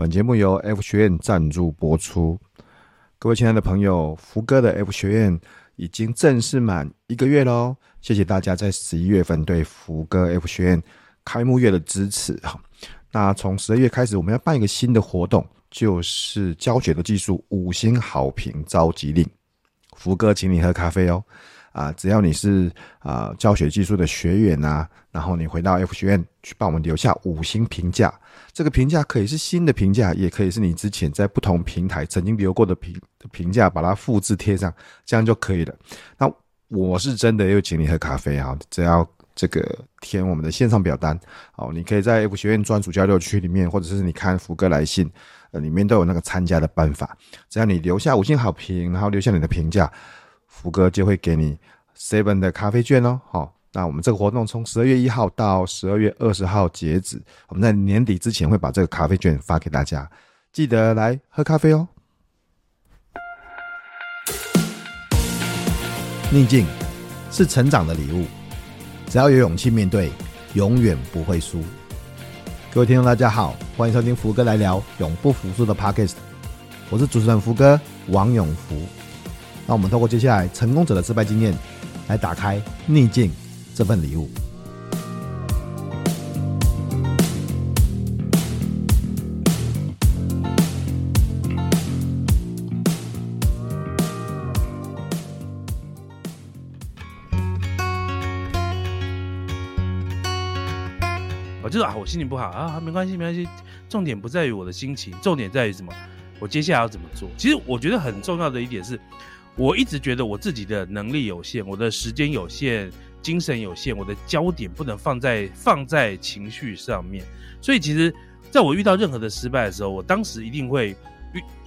本节目由 F 学院赞助播出。各位亲爱的朋友，福哥的 F 学院已经正式满一个月喽！谢谢大家在十一月份对福哥 F 学院开幕月的支持哈。那从十二月开始，我们要办一个新的活动，就是教学的技术五星好评召集令。福哥请你喝咖啡哦。啊，只要你是啊教学技术的学员啊，然后你回到 F 学院去帮我们留下五星评价，这个评价可以是新的评价，也可以是你之前在不同平台曾经留过的评评价，把它复制贴上，这样就可以了。那我是真的又请你喝咖啡啊，只要这个填我们的线上表单，哦，你可以在 F 学院专属交流区里面，或者是你看福哥来信，呃，里面都有那个参加的办法，只要你留下五星好评，然后留下你的评价。福哥就会给你 seven 的咖啡券哦。好，那我们这个活动从十二月一号到十二月二十号截止，我们在年底之前会把这个咖啡券发给大家，记得来喝咖啡哦。逆境是成长的礼物，只要有勇气面对，永远不会输。各位听众，大家好，欢迎收听福哥来聊永不服输的 Podcast，我是主持人福哥王永福。那我们透过接下来成功者的失败经验，来打开逆境这份礼物。我就是啊，我心情不好啊，没关系，没关系。重点不在于我的心情，重点在于什么？我接下来要怎么做？其实我觉得很重要的一点是。我一直觉得我自己的能力有限，我的时间有限，精神有限，我的焦点不能放在放在情绪上面。所以，其实在我遇到任何的失败的时候，我当时一定会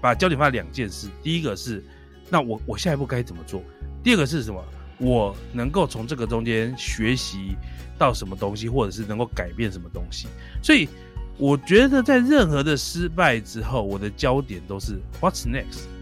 把焦点放在两件事：第一个是，那我我下一步该怎么做；第二个是什么？我能够从这个中间学习到什么东西，或者是能够改变什么东西。所以，我觉得在任何的失败之后，我的焦点都是 What's next？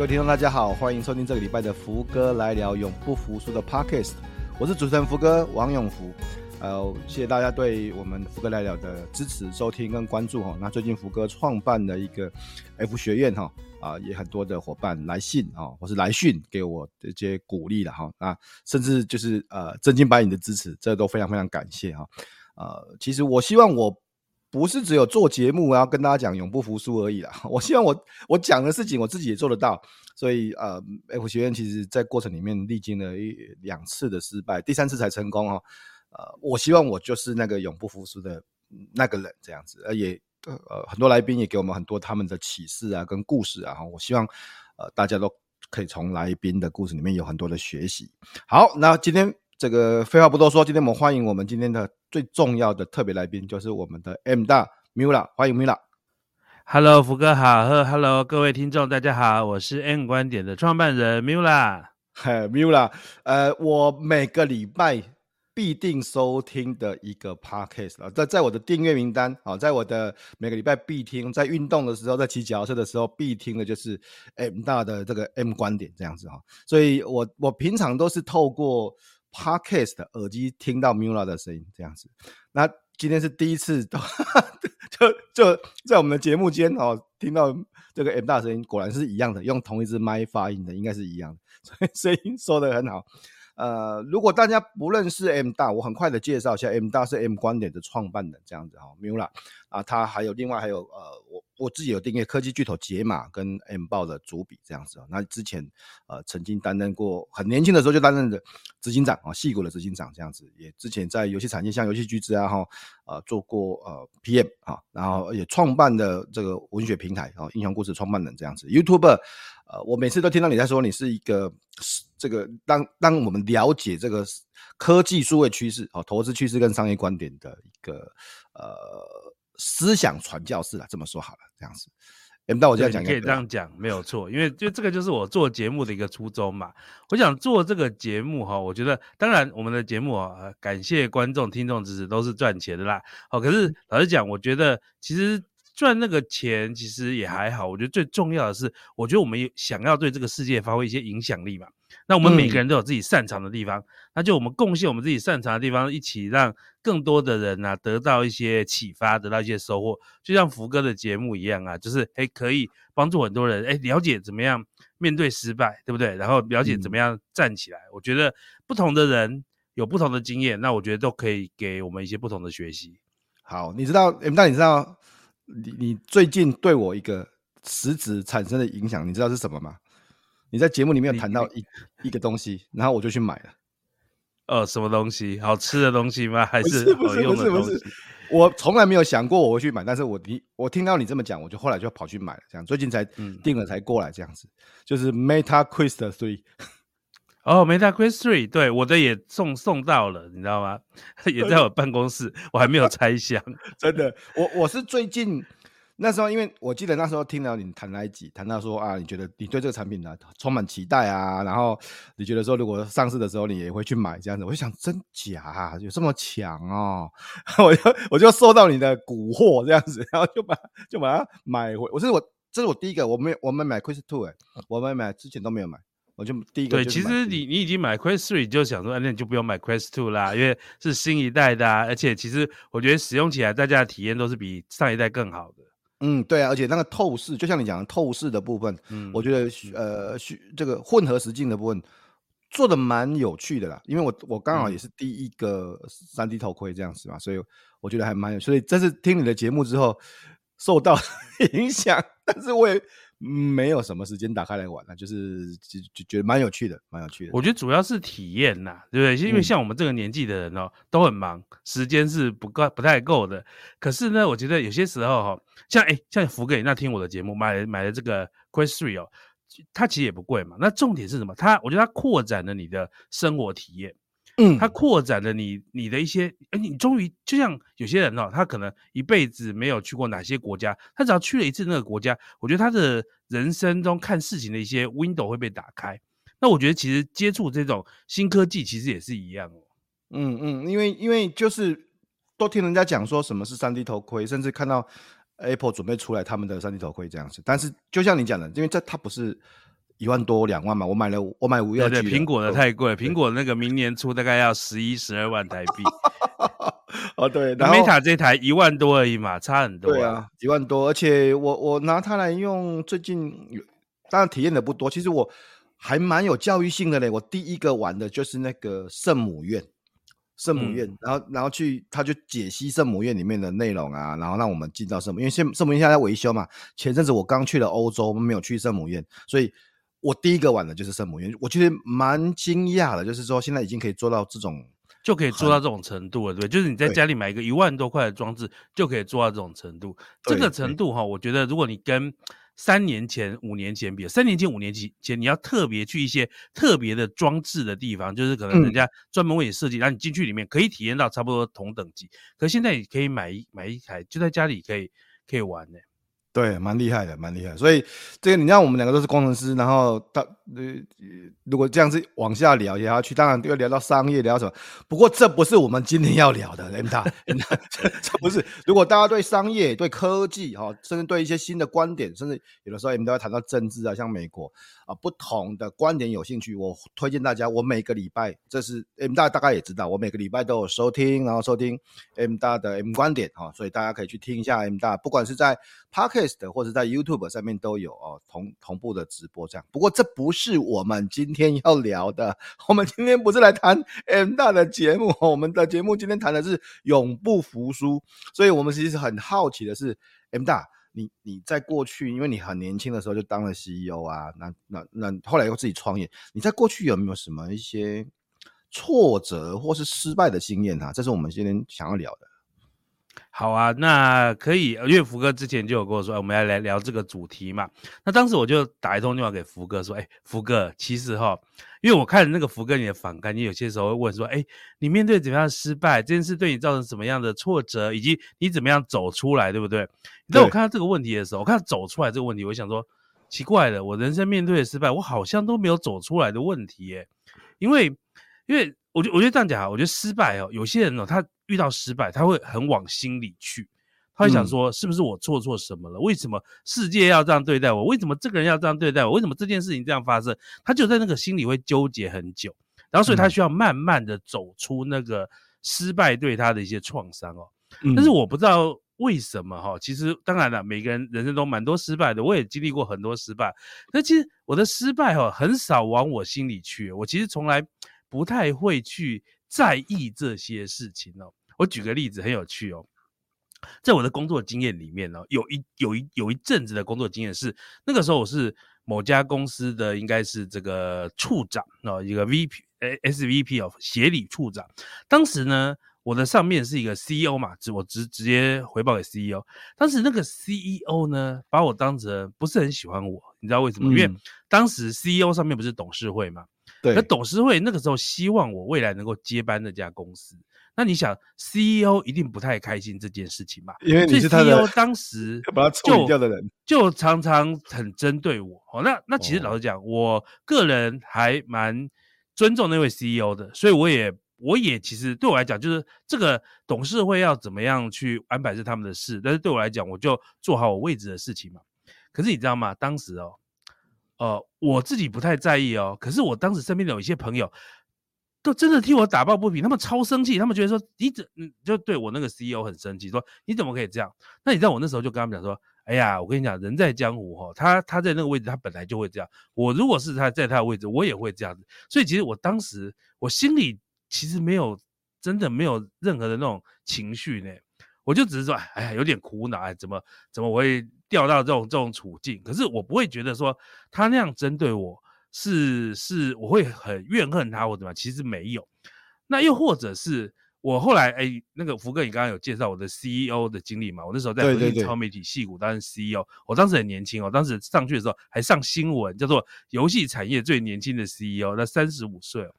各位听众，大家好，欢迎收听这个礼拜的福哥来聊永不服输的 Podcast，我是主持人福哥王永福。呃，谢谢大家对我们福哥来聊的支持、收听跟关注哈。那最近福哥创办了一个 F 学院哈，啊，也很多的伙伴来信啊，或是来讯给我这些鼓励了哈。那，甚至就是呃真金白银的支持，这都非常非常感谢哈。呃，其实我希望我。不是只有做节目，然后跟大家讲永不服输而已啦。我希望我我讲的事情，我自己也做得到。所以呃，F 学院其实在过程里面历经了一两次的失败，第三次才成功哦。呃，我希望我就是那个永不服输的那个人，这样子。而也呃，很多来宾也给我们很多他们的启示啊，跟故事啊。我希望呃，大家都可以从来宾的故事里面有很多的学习。好，那今天。这个废话不多说，今天我们欢迎我们今天的最重要的特别来宾，就是我们的 M 大 Miula，欢迎 Miula。Hello，福哥好，Hello，各位听众大家好，我是 M 观点的创办人 Miula。嗨，Miula，呃，我每个礼拜必定收听的一个 Podcast 啊，在在我的订阅名单啊，在我的每个礼拜必听，在运动的时候，在骑脚踏车的时候必听的就是 M 大的这个 M 观点这样子哈，所以我我平常都是透过。Podcast 的耳机听到 Miula 的声音这样子，那今天是第一次，就就在我们的节目间哦，听到这个 M 大声音，果然是一样的，用同一只麦发音的，应该是一样的，所以声音说的很好。呃，如果大家不认识 M 大，我很快的介绍一下，M 大是 M 观点的创办人这样子哈，Miula 啊，他还有另外还有呃我。我自己有订阅科技巨头解码跟 M 报的主笔这样子，那之前呃曾经担任过很年轻的时候就担任的执行长啊，矽谷的执行长这样子，也之前在游戏产业像游戏巨资啊哈呃做过呃 PM 哈，然后也创办的这个文学平台啊英雄故事创办人这样子，YouTube 呃我每次都听到你在说你是一个这个当当我们了解这个科技数位趋势哦投资趋势跟商业观点的一个呃。思想传教士啊，这么说好了，这样子。大，我这样讲可以这样讲，没有错，因为就这个就是我做节目的一个初衷嘛。我想做这个节目哈，我觉得当然我们的节目啊，感谢观众、听众支持都是赚钱的啦。好，可是老实讲，我觉得其实赚那个钱其实也还好。我觉得最重要的是，我觉得我们想要对这个世界发挥一些影响力嘛。那我们每个人都有自己擅长的地方，嗯、那就我们贡献我们自己擅长的地方，一起让更多的人啊得到一些启发，得到一些收获。就像福哥的节目一样啊，就是哎可以帮助很多人哎了解怎么样面对失败，对不对？然后了解怎么样站起来。嗯、我觉得不同的人有不同的经验，那我觉得都可以给我们一些不同的学习。好，你知道，那你知道你你最近对我一个实质产生的影响，你知道是什么吗？你在节目里面有谈到一一个东西，然后我就去买了。呃，什么东西？好吃的东西吗？还是好用的东西？不是不是不是，我从来没有想过我会去买，但是我听我听到你这么讲，我就后来就跑去买了。这样最近才定了才过来，这样子、嗯、就是 Meta Quest 3。哦没带 Quest Three，对，我的也送送到了，你知道吗？也在我办公室，我还没有拆箱。真的，我我是最近。那时候，因为我记得那时候听了你谈那一集，谈到说啊，你觉得你对这个产品呢充满期待啊，然后你觉得说如果上市的时候你也会去买这样子，我就想真假啊，有这么强哦？我就我就受到你的蛊惑这样子，然后就把就把它买回。我是我这是我第一个，我没我们买 Quest Two 哎，我们买之前都没有买，我就第一个。对，其实你你已经买 Quest Three 就想说，那你就不用买 Quest Two 啦，因为是新一代的，啊，而且其实我觉得使用起来大家的体验都是比上一代更好的。嗯，对啊，而且那个透视，就像你讲的透视的部分，嗯，我觉得呃，虚这个混合实境的部分做的蛮有趣的啦。因为我我刚好也是第一个三 D 头盔这样子嘛，嗯、所以我觉得还蛮有。所以这是听你的节目之后受到 影响，但是我也。没有什么时间打开来玩了，就是就就觉得蛮有趣的，蛮有趣的。我觉得主要是体验呐，对不对？因为像我们这个年纪的人哦，都很忙，时间是不够、不太够的。可是呢，我觉得有些时候哈，像哎，像福哥那听我的节目，买买了这个 Questree 哦，它其实也不贵嘛。那重点是什么？它我觉得它扩展了你的生活体验。嗯，它扩展了你你的一些，哎，你终于就像有些人哦，他可能一辈子没有去过哪些国家，他只要去了一次那个国家，我觉得他的人生中看事情的一些 window 会被打开。那我觉得其实接触这种新科技其实也是一样哦。嗯嗯，因为因为就是都听人家讲说什么是三 D 头盔，甚至看到 Apple 准备出来他们的三 D 头盔这样子。但是就像你讲的，因为这它不是。一万多两万嘛，我买了，我买五月。对对，苹果的太贵，苹果那个明年出大概要十一十二万台币。哦，对，然后 Meta 这台一万多而已嘛，差很多。对啊，一万多，而且我我拿它来用，最近当然体验的不多，其实我还蛮有教育性的嘞。我第一个玩的就是那个圣母院，圣母院，嗯、然后然后去他就解析圣母院里面的内容啊，然后让我们进到圣母，因为圣圣母院现在在维修嘛。前阵子我刚去了欧洲，没有去圣母院，所以。我第一个玩的就是圣母院，我觉得蛮惊讶的，就是说现在已经可以做到这种，就可以做到这种程度了，对，就是你在家里买一个一万多块的装置，就可以做到这种程度。这个程度哈，我觉得如果你跟三年前、五年前比，三年前、五年前，你要特别去一些特别的装置的地方，就是可能人家专门为你设计，然后你进去里面可以体验到差不多同等级。可是现在你可以买一买一台，就在家里可以可以玩呢。对，蛮厉害的，蛮厉害。所以这个，你让我们两个都是工程师，然后他呃，如果这样子往下聊也要去，当然要聊到商业，聊什么。不过这不是我们今天要聊的，M 大，这不是。如果大家对商业、对科技，哈，甚至对一些新的观点，甚至有的时候我们都要谈到政治啊，像美国啊，不同的观点有兴趣，我推荐大家，我每个礼拜，这是 M 大大概也知道，我每个礼拜都有收听，然后收听 M 大的 M 观点，哈，所以大家可以去听一下 M 大，不管是在 Podcast 或者在 YouTube 上面都有哦，同同步的直播这样。不过这不是我们今天要聊的，我们今天不是来谈 M 大的节目，我们的节目今天谈的是永不服输。所以我们其实很好奇的是，M 大，你你在过去，因为你很年轻的时候就当了 CEO 啊，那那那后来又自己创业，你在过去有没有什么一些挫折或是失败的经验啊？这是我们今天想要聊的。好啊，那可以，因为福哥之前就有跟我说，我们要来聊这个主题嘛。那当时我就打一通电话给福哥说，哎，福哥，其实哈，因为我看那个福哥你的访谈，你有些时候会问说，哎，你面对怎么样的失败，这件事对你造成什么样的挫折，以及你怎么样走出来，对不对？你知道我看到这个问题的时候，我看到走出来这个问题，我想说，奇怪了，我人生面对的失败，我好像都没有走出来的问题耶，因为，因为我觉我觉得这样讲啊，我觉得失败哦，有些人哦，他。遇到失败，他会很往心里去，他会想说，是不是我做错什么了？为什么世界要这样对待我？为什么这个人要这样对待我？为什么这件事情这样发生？他就在那个心里会纠结很久，然后所以他需要慢慢的走出那个失败对他的一些创伤哦。但是我不知道为什么哈，其实当然了，每个人人生都蛮多失败的，我也经历过很多失败。那其实我的失败哈，很少往我心里去，我其实从来不太会去在意这些事情哦。我举个例子，很有趣哦。在我的工作经验里面呢，有一有一有一阵子的工作经验是，那个时候我是某家公司的应该是这个处长哦，一个 VP 呃 SVP 哦，协理处长。当时呢，我的上面是一个 CEO 嘛，直我直直接回报给 CEO。当时那个 CEO 呢，把我当成不是很喜欢我，你知道为什么？嗯、因为当时 CEO 上面不是董事会嘛，对，那董事会那个时候希望我未来能够接班那家公司。那你想，CEO 一定不太开心这件事情嘛？因为你是他的 CEO，当时把他处理掉的人，就常常很针对我。哦，那那其实老实讲，我个人还蛮尊重那位 CEO 的，所以我也我也其实对我来讲，就是这个董事会要怎么样去安排是他们的事，但是对我来讲，我就做好我位置的事情嘛。可是你知道吗？当时哦，呃，我自己不太在意哦，可是我当时身边有一些朋友。都真的替我打抱不平，他们超生气，他们觉得说你怎就对我那个 CEO 很生气，说你怎么可以这样？那你知道我那时候就跟他们讲说，哎呀，我跟你讲，人在江湖哈，他他在那个位置，他本来就会这样。我如果是他在他的位置，我也会这样子。所以其实我当时我心里其实没有真的没有任何的那种情绪呢，我就只是说，哎呀，有点苦恼，哎，怎么怎么我会掉到这种这种处境？可是我不会觉得说他那样针对我。是是，我会很怨恨他或怎么样？其实没有。那又或者是我后来哎、欸，那个福哥，你刚刚有介绍我的 CEO 的经历嘛？我那时候在超媒体矽谷当 CEO，我当时很年轻哦，当时上去的时候还上新闻，叫做游戏产业最年轻的 CEO，那三十五岁哦。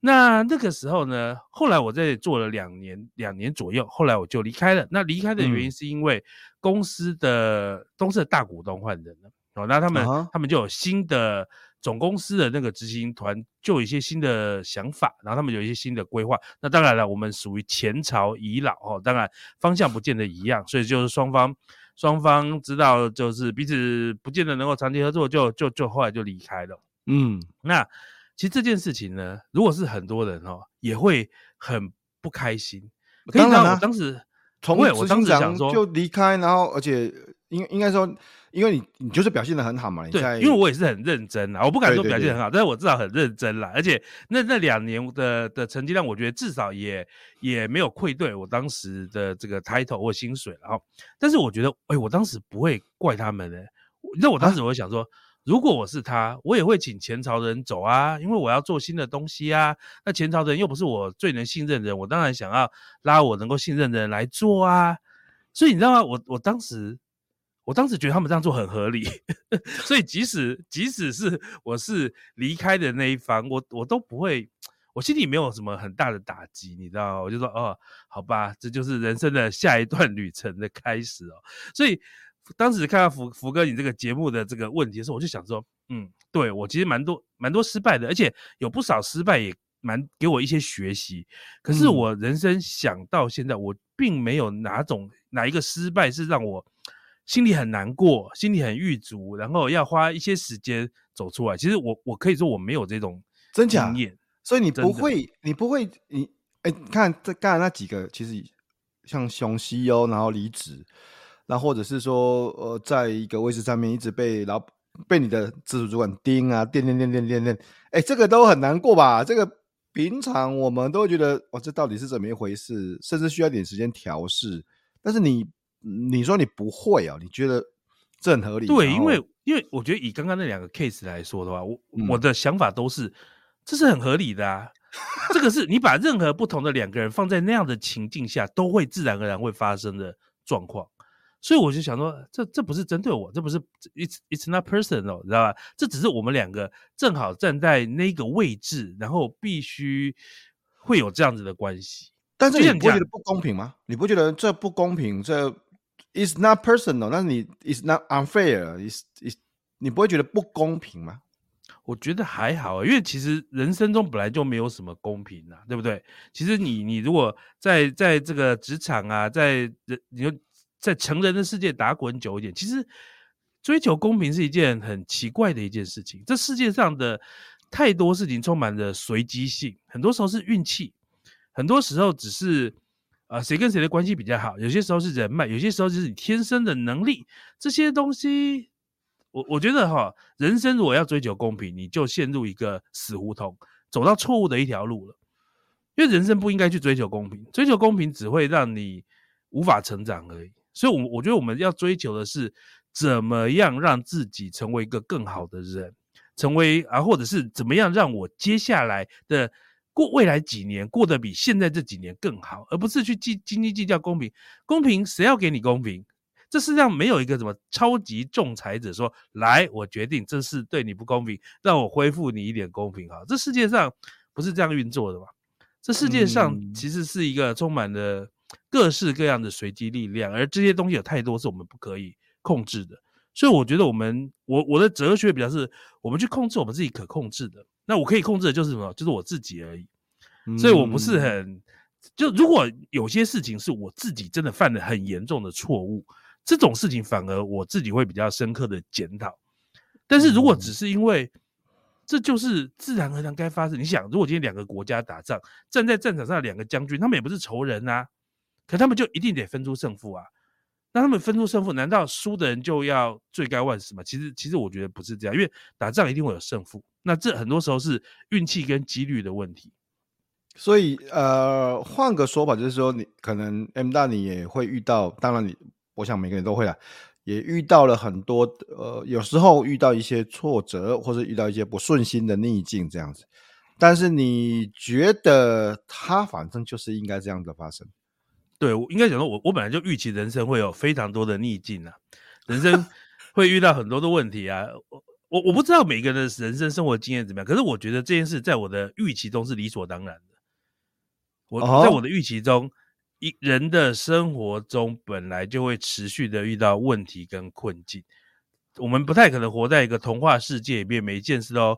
那那个时候呢，后来我在做了两年，两年左右，后来我就离开了。那离开的原因是因为公司的公司的大股东换人了哦，那他们、uh -huh. 他们就有新的。总公司的那个执行团就有一些新的想法，然后他们有一些新的规划。那当然了，我们属于前朝遗老哦，当然方向不见得一样，所以就是双方双方知道就是彼此不见得能够长期合作，就就就后来就离开了。嗯，那其实这件事情呢，如果是很多人哦，也会很不开心。当然了，我当时从我当时想说就离开，然后而且应应该说。因为你你就是表现得很好嘛，你在，对，因为我也是很认真啦，我不敢说表现很好，但是我至少很认真啦，而且那那两年的的成绩让我觉得至少也也没有愧对我当时的这个 title 或薪水了哈。但是我觉得，哎、欸，我当时不会怪他们的、欸。那我当时我会想说、啊，如果我是他，我也会请前朝的人走啊，因为我要做新的东西啊。那前朝的人又不是我最能信任的人，我当然想要拉我能够信任的人来做啊。所以你知道吗？我我当时。我当时觉得他们这样做很合理，所以即使即使是我是离开的那一方，我我都不会，我心里没有什么很大的打击，你知道吗？我就说哦，好吧，这就是人生的下一段旅程的开始哦。所以当时看到福福哥你这个节目的这个问题的时候，我就想说，嗯，对，我其实蛮多蛮多失败的，而且有不少失败也蛮给我一些学习。可是我人生想到现在，我并没有哪种哪一个失败是让我。心里很难过，心里很郁卒，然后要花一些时间走出来。其实我我可以说我没有这种经验，真假？所以你不会，你不会，你哎，你看这刚才那几个，其实像熊 CEO，然后离职，然后或者是说呃，在一个位置上面一直被老被你的直属主管盯啊，电电电电电电，哎，这个都很难过吧？这个平常我们都觉得哇，这到底是怎么一回事？甚至需要点时间调试，但是你。你说你不会啊？你觉得这很合理？对，因为因为我觉得以刚刚那两个 case 来说的话，我、嗯、我的想法都是这是很合理的啊。这个是你把任何不同的两个人放在那样的情境下，都会自然而然会发生的状况。所以我就想说，这这不是针对我，这不是 it's it's not personal，你知道吧？这只是我们两个正好站在那个位置，然后必须会有这样子的关系。但是你不觉得不公平吗？你不觉得这不公平？这 It's not personal，那你 It's not unfair，It's It's 你不会觉得不公平吗？我觉得还好，因为其实人生中本来就没有什么公平啊，对不对？其实你你如果在在这个职场啊，在人你就在成人的世界打滚久一点，其实追求公平是一件很奇怪的一件事情。这世界上的太多事情充满着随机性，很多时候是运气，很多时候只是啊、谁跟谁的关系比较好，有些时候是人脉，有些时候就是你天生的能力。这些东西，我我觉得哈，人生如果要追求公平，你就陷入一个死胡同，走到错误的一条路了。因为人生不应该去追求公平，追求公平只会让你无法成长而已。所以，我我觉得我们要追求的是怎么样让自己成为一个更好的人，成为啊，或者是怎么样让我接下来的过未来几年过得比现在这几年更好，而不是去计斤斤计较公平。公平谁要给你公平？这世上没有一个什么超级仲裁者说，来，我决定这是对你不公平，让我恢复你一点公平。哈，这世界上不是这样运作的嘛？这世界上其实是一个充满了各式各样的随机力量，而这些东西有太多是我们不可以控制的。所以我觉得我们，我我的哲学比较是，我们去控制我们自己可控制的。那我可以控制的就是什么？就是我自己而已。所以我不是很，就如果有些事情是我自己真的犯了很严重的错误，这种事情反而我自己会比较深刻的检讨。但是如果只是因为，这就是自然而然该发生。你想，如果今天两个国家打仗，站在战场上的两个将军，他们也不是仇人啊，可他们就一定得分出胜负啊。那他们分出胜负，难道输的人就要罪该万死吗？其实，其实我觉得不是这样，因为打仗一定会有胜负。那这很多时候是运气跟几率的问题。所以，呃，换个说法就是说，你可能 M 大你也会遇到，当然你，我想每个人都会啊。也遇到了很多，呃，有时候遇到一些挫折，或者遇到一些不顺心的逆境这样子。但是你觉得他反正就是应该这样的发生？对，我应该讲说，我我本来就预期人生会有非常多的逆境啊，人生会遇到很多的问题啊。我我我不知道每个人的人生生活经验怎么样，可是我觉得这件事在我的预期中是理所当然的。我在我的预期中。一人的生活中本来就会持续的遇到问题跟困境，我们不太可能活在一个童话世界里面，每一件事都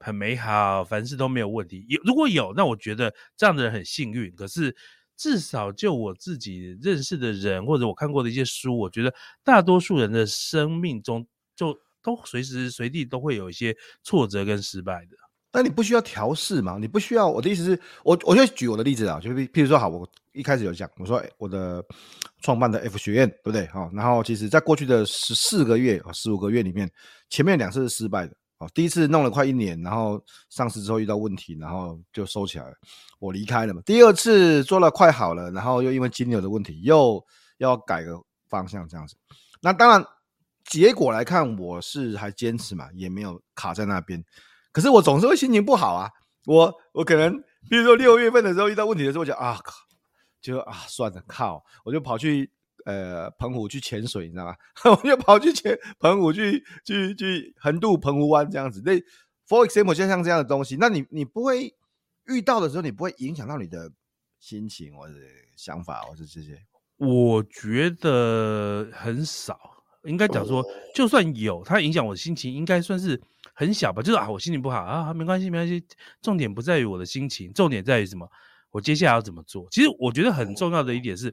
很美好，凡事都没有问题。有如果有，那我觉得这样的人很幸运。可是至少就我自己认识的人，或者我看过的一些书，我觉得大多数人的生命中就都随时随地都会有一些挫折跟失败的。但你不需要调试嘛？你不需要。我的意思是，我我就举我的例子啊，就譬如说，好，我一开始有讲，我说我的创办的 F 学院，对不对？好，然后其实在过去的十四个月啊，十五个月里面，前面两次是失败的。哦，第一次弄了快一年，然后上市之后遇到问题，然后就收起来了，我离开了嘛。第二次做了快好了，然后又因为金牛的问题，又要改个方向这样子。那当然，结果来看，我是还坚持嘛，也没有卡在那边。可是我总是会心情不好啊，我我可能，比如说六月份的时候遇到问题的时候，我就啊靠，就啊算了靠，我就跑去呃澎湖去潜水，你知道吗？我就跑去潜澎湖去去去横渡澎湖湾这样子。那 for example 就像这样的东西，那你你不会遇到的时候，你不会影响到你的心情或者想法或者这些？我觉得很少，应该讲说，就算有，它影响我的心情，应该算是。很小吧，就是啊，我心情不好啊，没关系，没关系。重点不在于我的心情，重点在于什么？我接下来要怎么做？其实我觉得很重要的一点是，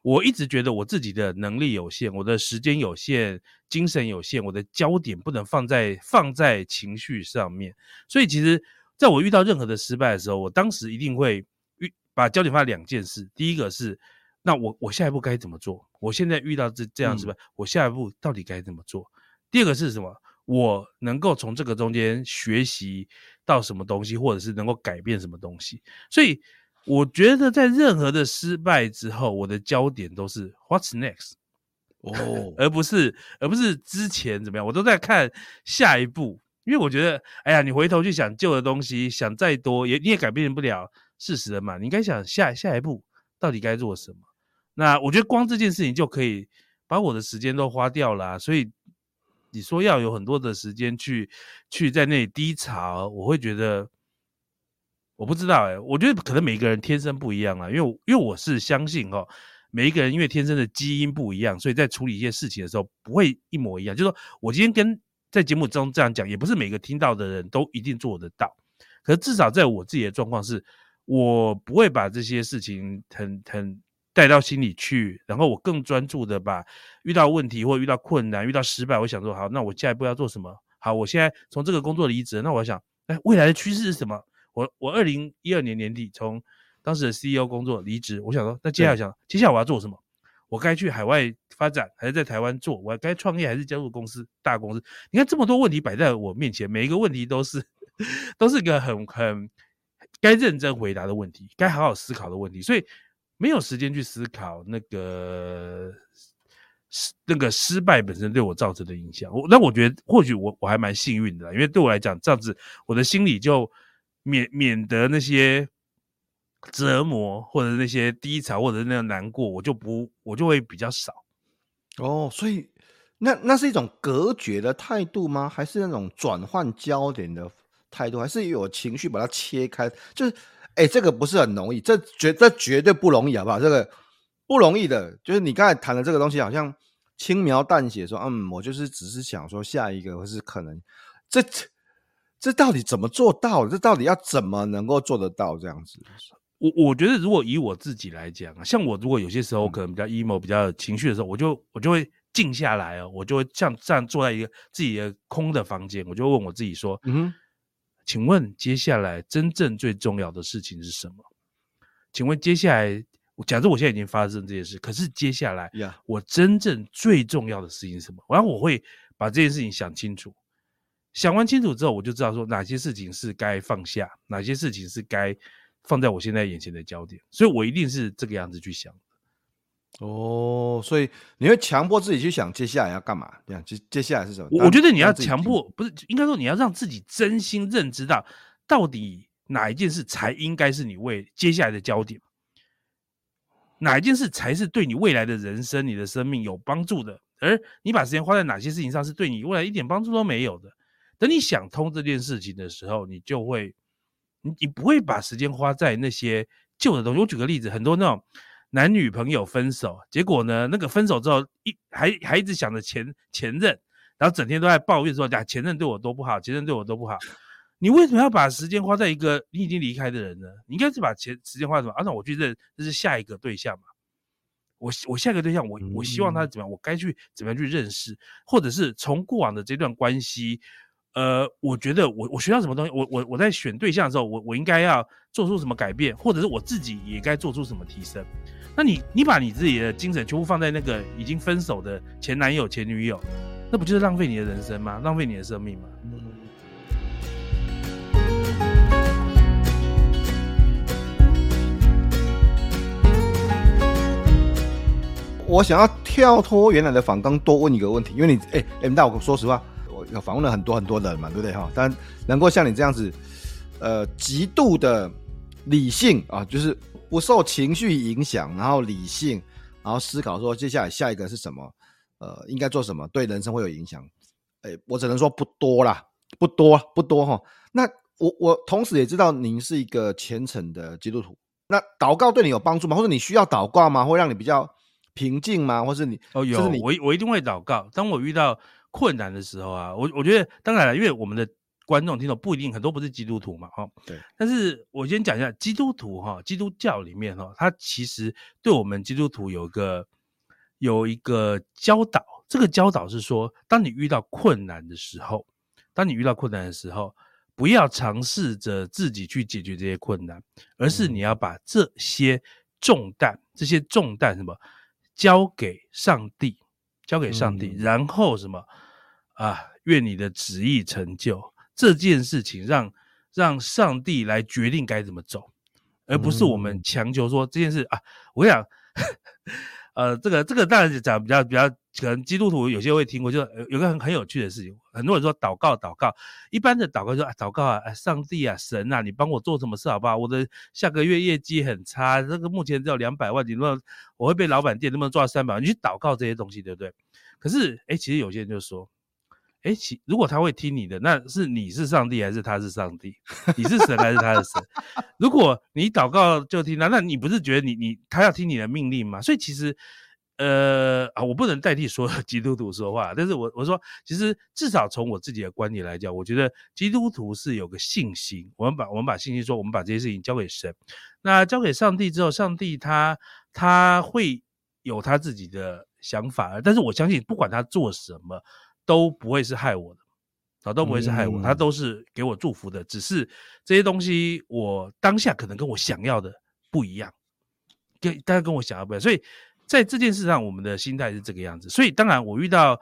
我一直觉得我自己的能力有限，我的时间有限，精神有限，我的焦点不能放在放在情绪上面。所以，其实在我遇到任何的失败的时候，我当时一定会遇把焦点放在两件事。第一个是，那我我下一步该怎么做？我现在遇到这这样子吧，嗯，我下一步到底该怎么做？第二个是什么？我能够从这个中间学习到什么东西，或者是能够改变什么东西，所以我觉得在任何的失败之后，我的焦点都是 What's next？哦，而不是而不是之前怎么样，我都在看下一步，因为我觉得，哎呀，你回头去想旧的东西，想再多也你也改变不了事实了嘛，你应该想下下一步到底该做什么？那我觉得光这件事情就可以把我的时间都花掉了，所以。你说要有很多的时间去去在那里低潮，我会觉得我不知道哎、我觉得可能每个人天生不一样啊，因为因为我是相信哦，每一个人因为天生的基因不一样，所以在处理一些事情的时候不会一模一样。就是说我今天跟在节目中这样讲，也不是每个听到的人都一定做得到，可是至少在我自己的状况是，我不会把这些事情很很带到心里去，然后我更专注的把遇到问题或遇到困难、遇到失败，我想说好，那我下一步要做什么？好，我现在从这个工作离职，那我想，哎，未来的趋势是什么？我我二零一二年年底从当时的 CEO 工作离职，我想说，那接下来想，接下来我要做什么？我该去海外发展，还是在台湾做？我该创业，还是加入公司大公司？你看这么多问题摆在我面前，每一个问题都是 都是一个很很该认真回答的问题，该好好思考的问题，所以没有时间去思考那个那个失败本身对我造成的影响。我那我觉得或许我我还蛮幸运的，因为对我来讲，这样子我的心里就免免得那些。折磨或者那些低潮或者那样难过，我就不我就会比较少。哦，所以那那是一种隔绝的态度吗？还是那种转换焦点的态度？还是有情绪把它切开？就是，哎、欸，这个不是很容易，这绝这绝对不容易，好不好？这个不容易的，就是你刚才谈的这个东西，好像轻描淡写说，嗯，我就是只是想说下一个，或是可能，这这到底怎么做到？这到底要怎么能够做得到这样子？我我觉得，如果以我自己来讲啊，像我如果有些时候可能比较 emo、比较有情绪的时候，我就我就会静下来哦，我就会像这样坐在一个自己的空的房间，我就问我自己说：“嗯，请问接下来真正最重要的事情是什么？请问接下来，假设我现在已经发生这件事，可是接下来我真正最重要的事情是什么？然后我会把这件事情想清楚，想完清楚之后，我就知道说哪些事情是该放下，哪些事情是该。”放在我现在眼前的焦点，所以我一定是这个样子去想的。哦，所以你会强迫自己去想接下来要干嘛？这样接接下来是什么？我觉得你要强迫，不是应该说你要让自己真心认知到，到底哪一件事才应该是你为接下来的焦点，哪一件事才是对你未来的人生、你的生命有帮助的，而你把时间花在哪些事情上是对你未来一点帮助都没有的。等你想通这件事情的时候，你就会。你你不会把时间花在那些旧的东西。我举个例子，很多那种男女朋友分手，结果呢，那个分手之后一还还一直想着前前任，然后整天都在抱怨说，呀，前任对我多不好，前任对我多不好。你为什么要把时间花在一个你已经离开的人呢？你应该是把钱时间花在什么？啊，那我去认这是下一个对象嘛。我我下一个对象，我我希望他怎么样？我该去怎么样去认识，或者是从过往的这段关系。呃，我觉得我我学到什么东西，我我我在选对象的时候，我我应该要做出什么改变，或者是我自己也该做出什么提升。那你你把你自己的精神全部放在那个已经分手的前男友、前女友，那不就是浪费你的人生吗？浪费你的生命吗？嗯。我想要跳脱原来的反纲，多问一个问题，因为你哎哎，那我说实话。有访问了很多很多人嘛，对不对哈？但能够像你这样子，呃，极度的理性啊，就是不受情绪影响，然后理性，然后思考说接下来下一个是什么，呃，应该做什么，对人生会有影响。哎，我只能说不多啦，不多不多哈。那我我同时也知道您是一个虔诚的基督徒，那祷告对你有帮助吗？或者你需要祷告吗？会让你比较平静吗？或是你哦有，我我一定会祷告。当我遇到困难的时候啊，我我觉得当然了，因为我们的观众听众不一定很多不是基督徒嘛，哈，对。但是我先讲一下基督徒哈，基督教里面哈，它其实对我们基督徒有个有一个教导，这个教导是说，当你遇到困难的时候，当你遇到困难的时候，不要尝试着自己去解决这些困难，而是你要把这些重担，这些重担什么，交给上帝，交给上帝，然后什么？啊，愿你的旨意成就这件事情让，让让上帝来决定该怎么走，而不是我们强求说这件事啊。我想，呃，这个这个当然讲比较比较，可能基督徒有些会听过，就有个很很有趣的事情，很多人说祷告祷告，一般的祷告说啊祷告啊，上帝啊神啊，你帮我做什么事好不好？我的下个月业绩很差，这个目前只有两百万，你说我会被老板店能不能赚三百万？你去祷告这些东西，对不对？可是哎，其实有些人就说。哎，其如果他会听你的，那是你是上帝还是他是上帝？你是神还是他是神？如果你祷告就听他，那你不是觉得你你他要听你的命令吗？所以其实呃啊，我不能代替所有 基督徒说话，但是我我说，其实至少从我自己的观点来讲，我觉得基督徒是有个信心，我们把我们把信心说，我们把这些事情交给神，那交给上帝之后，上帝他他会有他自己的想法，但是我相信不管他做什么都不会是害我的，啊都不会是害我，他都是给我祝福的，只是这些东西我当下可能跟我想要的不一样，跟大家跟我想要不一样，所以。在这件事上，我们的心态是这个样子，所以当然我遇到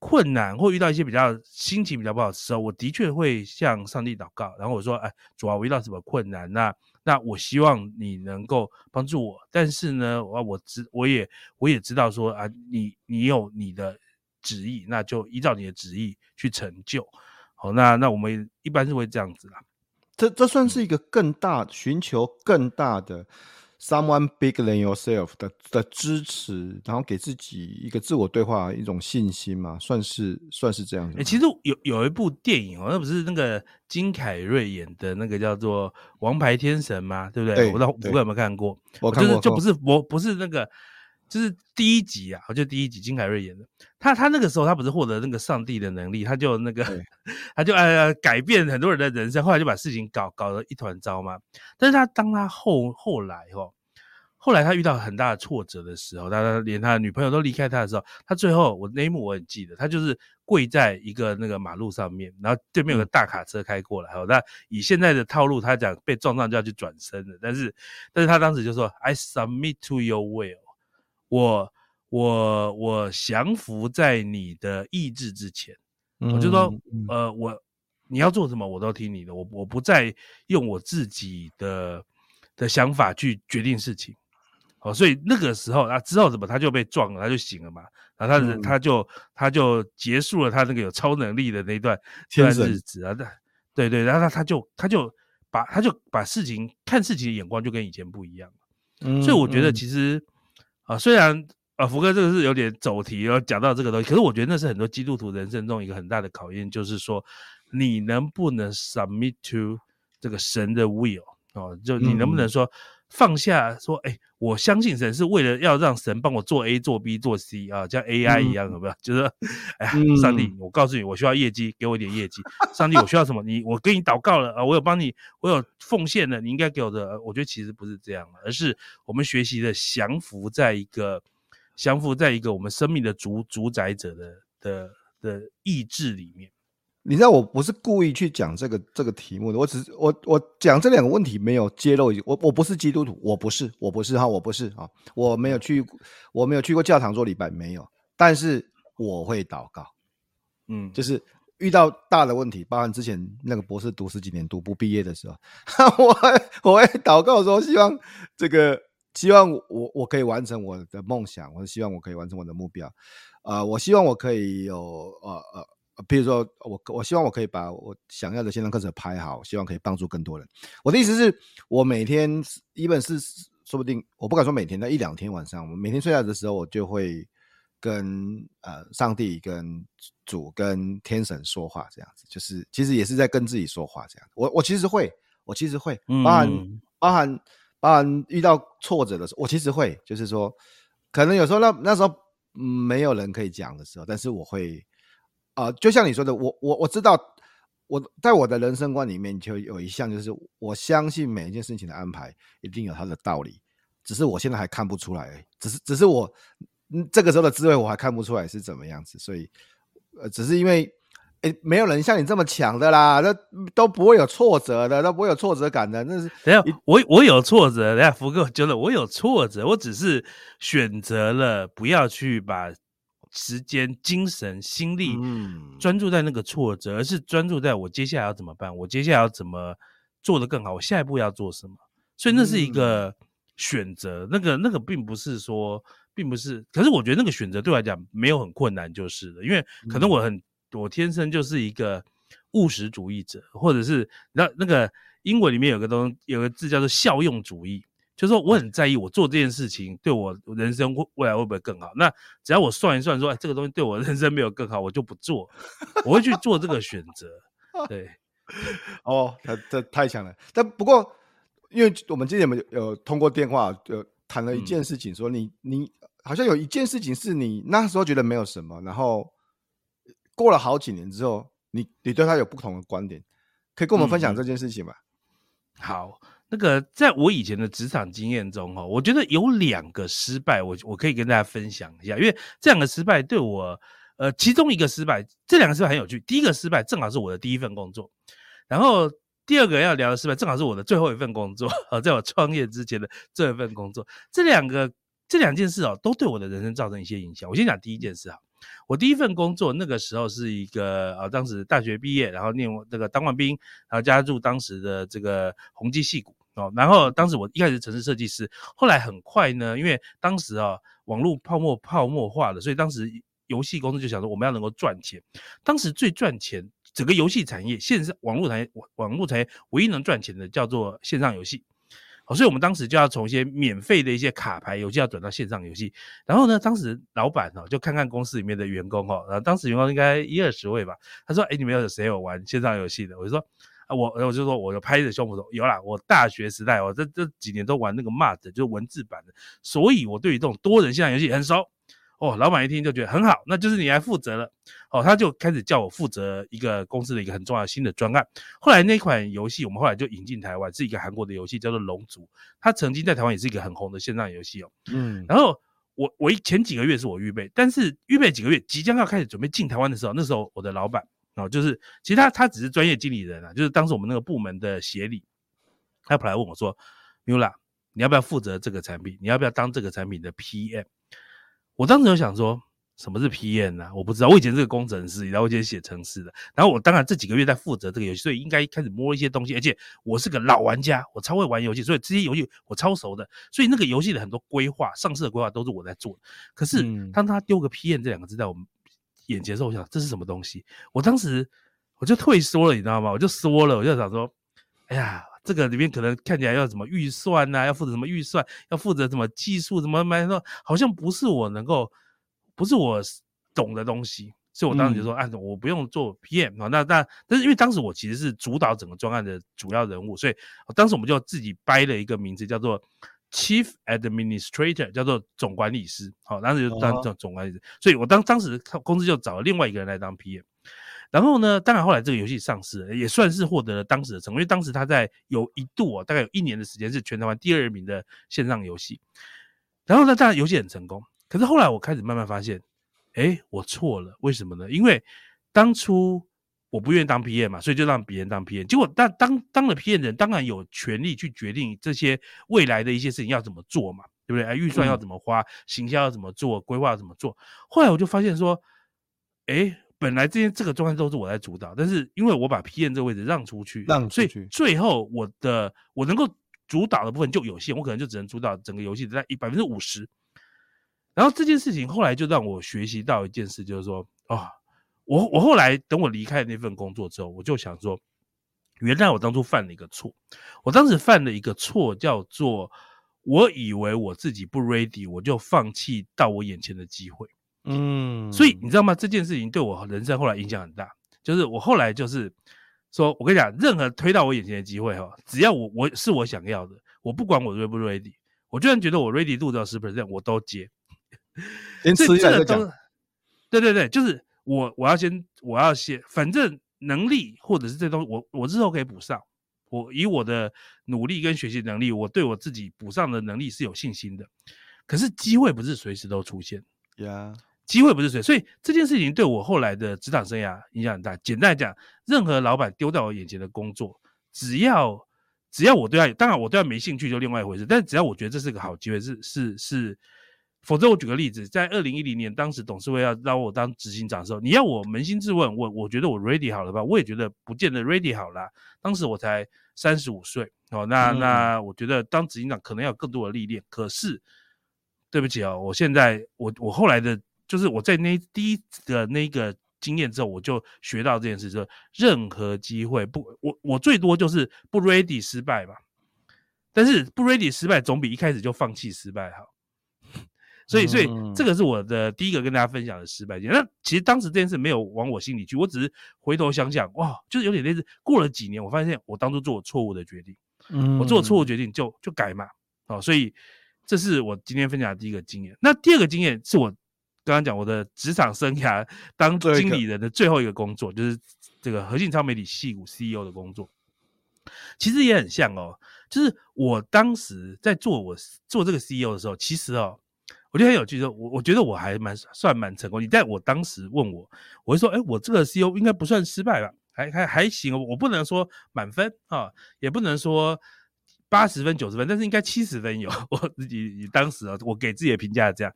困难或遇到一些比较心情比较不好的时候，我的确会向上帝祷告，然后我说：“哎，主啊，我遇到什么困难？那那我希望你能够帮助我。但是呢，我我知我也我也知道说啊，你你有你的旨意，那就依照你的旨意去成就。好，那那我们一般是会这样子啦。这这算是一个更大寻求更大的。” Someone bigger than yourself 的的支持，然后给自己一个自我对话，一种信心嘛，算是算是这样子。哎、欸，其实有有一部电影哦，那不是那个金凯瑞演的那个叫做《王牌天神》吗？对不对？对，我不知道福哥有没有看过？我看过，就是就不是我不是那个，就是第一集啊，就第一集金凯瑞演的。他他那个时候他不是获得那个上帝的能力，他就那个 他就呃改变很多人的人生，后来就把事情搞搞得一团糟嘛。但是他当他后后来哦。后来他遇到很大的挫折的时候，他连他的女朋友都离开他的时候，他最后我那一幕我很记得，他就是跪在一个那个马路上面，然后对面有个大卡车开过来哦，那以现在的套路，他讲被撞上就要去转身了，但是但是他当时就说：“I submit to your will，我我我降服在你的意志之前。”我就说：“呃，我你要做什么我都听你的，我我不再用我自己的的想法去决定事情。”哦，所以那个时候啊，之后怎么他就被撞了，他就醒了嘛，然后他、嗯、他就他就结束了他那个有超能力的那一段那段日子啊，对对，然后他他就他就把他就把事情看事情的眼光就跟以前不一样了，嗯，所以我觉得其实、嗯、啊，虽然啊福哥这个是有点走题，然后讲到这个东西，可是我觉得那是很多基督徒人生中一个很大的考验，就是说你能不能 submit to 这个神的 will 哦，就你能不能说。嗯放下说，哎、欸，我相信神是为了要让神帮我做 A 做 B 做 C 啊，像 AI 一样，有没有？就是，哎呀，上帝，我告诉你，我需要业绩，给我一点业绩。上帝，我需要什么？你，我给你祷告了啊，我有帮你，我有奉献了，你应该给我的。我觉得其实不是这样，而是我们学习的降服在一个降服在一个我们生命的主主宰者的的的意志里面。你知道我不是故意去讲这个这个题目的，我只是我我讲这两个问题没有揭露，我我不是基督徒，我不是我不是哈，我不是啊，我没有去我没有去过教堂做礼拜，没有，但是我会祷告，嗯，就是遇到大的问题，包含之前那个博士读十几年读不毕业的时候，我我会祷告说，希望这个希望我我可以完成我的梦想，我希望我可以完成我的目标，呃，我希望我可以有呃呃。比如说，我我希望我可以把我想要的线上课程拍好，希望可以帮助更多人。我的意思是，我每天一本是说不定，我不敢说每天，那一两天晚上，我每天睡觉的时候，我就会跟呃上帝、跟主、跟天神说话，这样子，就是其实也是在跟自己说话，这样。我我其实会，我其实会，包含、嗯、包含包含遇到挫折的时候，我其实会，就是说，可能有时候那那时候、嗯、没有人可以讲的时候，但是我会。啊、呃，就像你说的，我我我知道，我在我的人生观里面就有一项，就是我相信每一件事情的安排一定有它的道理，只是我现在还看不出来，只是只是我嗯这个时候的滋味我还看不出来是怎么样子，所以呃，只是因为诶没有人像你这么强的啦，那都不会有挫折的，都不会有挫折感的，那是等下我我有挫折，等下福哥觉得我有挫折，我只是选择了不要去把。时间、精神、心力，专注在那个挫折，而是专注在我接下来要怎么办，我接下来要怎么做得更好，我下一步要做什么。所以那是一个选择，那个那个并不是说，并不是。可是我觉得那个选择对我来讲没有很困难，就是了，因为可能我很，我天生就是一个务实主义者，或者是那那个英文里面有个东，有个字叫做效用主义。就是说，我很在意我做这件事情对我人生未来会不会更好。那只要我算一算，说，哎，这个东西对我人生没有更好，我就不做。我会去做这个选择。对，哦，他这太强了。但不过，因为我们之前有有通过电话有谈了一件事情，说你、嗯、你好像有一件事情是你那时候觉得没有什么，然后过了好几年之后，你你对他有不同的观点，可以跟我们分享这件事情吗？嗯、好，那个在我以前的职场经验中哈，我觉得有两个失败，我我可以跟大家分享一下，因为这两个失败对我，呃，其中一个失败，这两个失败很有趣。第一个失败正好是我的第一份工作，然后。第二个要聊的失败，正好是我的最后一份工作呃，在我创业之前的最后一份工作。这两个这两件事哦，都对我的人生造成一些影响。我先讲第一件事啊，我第一份工作那个时候是一个啊，当时大学毕业，然后念这个当完兵，然后加入当时的这个宏基戏谷哦。然后当时我一开始城市设计师，后来很快呢，因为当时啊网络泡沫泡沫化了，所以当时游戏公司就想说我们要能够赚钱。当时最赚钱。整个游戏产业，线上网络产业，网网络产业唯一能赚钱的叫做线上游戏，好，所以我们当时就要从一些免费的一些卡牌游戏要转到线上游戏。然后呢，当时老板哦，就看看公司里面的员工哦，然后当时员工应该一二十位吧。他说：“哎，你们有谁有玩线上游戏的？”我就说：“啊，我我就说，我就拍着胸脯说有啦，我大学时代我这这几年都玩那个 MUD，就是文字版的，所以我对于这种多人线上游戏很熟。”哦，老板一听就觉得很好，那就是你来负责了。哦，他就开始叫我负责一个公司的一个很重要的新的专案。后来那款游戏，我们后来就引进台湾，是一个韩国的游戏，叫做《龙族》。它曾经在台湾也是一个很红的线上游戏哦。嗯，然后我我前几个月是我预备，但是预备几个月，即将要开始准备进台湾的时候，那时候我的老板哦，就是其实他他只是专业经理人啊，就是当时我们那个部门的协理，他跑来问我说：“Miula，你要不要负责这个产品？你要不要当这个产品的 PM？” 我当时就想说，什么是 PM 呢？我不知道，我以前是个工程师，然后我以前写程式的。然后我当然这几个月在负责这个游戏，所以应该开始摸一些东西。而且我是个老玩家，我超会玩游戏，所以这些游戏我超熟的。所以那个游戏的很多规划、上市的规划都是我在做的。可是当他丢个 PM 这两个字在我们眼前的时候，我想这是什么东西？我当时我就退缩了，你知道吗？我就缩了，我就想说，哎呀。这个里面可能看起来要什么预算呐、啊，要负责什么预算，要负责什么技术，什么买说好像不是我能够，不是我懂的东西，所以我当时就说，啊，我不用做 PM 啊，那那但是因为当时我其实是主导整个专案的主要人物，所以当时我们就自己掰了一个名字叫做 Chief Administrator，叫做总管理师，好，当时就当总总管理师，所以我当当时公司就找了另外一个人来当 PM。然后呢，当然后来这个游戏上市了，也算是获得了当时的成功，因为当时他在有一度哦，大概有一年的时间是全台湾第二名的线上游戏。然后呢，当然游戏很成功，可是后来我开始慢慢发现，哎，我错了，为什么呢？因为当初我不愿意当 PM 嘛，所以就让别人当 PM。结果当当当了 PM 人，当然有权利去决定这些未来的一些事情要怎么做嘛，对不对？哎，预算要怎么花，行销要怎么做，规划要怎么做。后来我就发现说，哎。本来这些这个状态都是我在主导，但是因为我把 PM 这个位置让出去，让出去，所以最后我的我能够主导的部分就有限，我可能就只能主导整个游戏在一百分之五十。然后这件事情后来就让我学习到一件事，就是说，哦，我我后来等我离开那份工作之后，我就想说，原来我当初犯了一个错，我当时犯了一个错，叫做我以为我自己不 ready，我就放弃到我眼前的机会。嗯，所以你知道吗？这件事情对我人生后来影响很大。就是我后来就是说，我跟你讲，任何推到我眼前的机会哈，只要我我是我想要的，我不管我 ready 不 ready，我居然觉得我 ready 度到十 percent，我都接。连吃一个都，对对对，就是我我要先我要先，反正能力或者是这东西，我我日后可以补上。我以我的努力跟学习能力，我对我自己补上的能力是有信心的。可是机会不是随时都出现，呀。机会不是随，所以这件事情对我后来的职场生涯影响很大。简单来讲，任何老板丢在我眼前的工作，只要只要我对他，当然我对他没兴趣就另外一回事。但只要我觉得这是个好机会，是是是，否则我举个例子，在二零一零年，当时董事会要让我当执行长的时候，你要我扪心自问，我我觉得我 ready 好了吧？我也觉得不见得 ready 好了。当时我才三十五岁哦，那那我觉得当执行长可能要有更多的历练。可是对不起哦，我现在我我后来的。就是我在那第一的那个经验之后，我就学到这件事，就是任何机会不，我我最多就是不 ready 失败吧，但是不 ready 失败总比一开始就放弃失败好。所以，所以这个是我的第一个跟大家分享的失败经验。那其实当时这件事没有往我心里去，我只是回头想想，哇，就是有点类似。过了几年，我发现我当初做错误的决定，嗯我做错误决定就就改嘛，好，所以。这是我今天分享的第一个经验。那第二个经验是我刚刚讲我的职场生涯 当经理人的最后一个工作，就是这个和信超媒体系股 CEO 的工作。其实也很像哦，就是我当时在做我做这个 CEO 的时候，其实哦，我觉得很有趣，说我我觉得我还蛮算蛮成功。你在我当时问我，我会说，哎，我这个 CEO 应该不算失败吧？还还还行，我不能说满分啊，也不能说八十分九十分，但是应该七十分有。我自己当时啊，我给自己的评价是这样。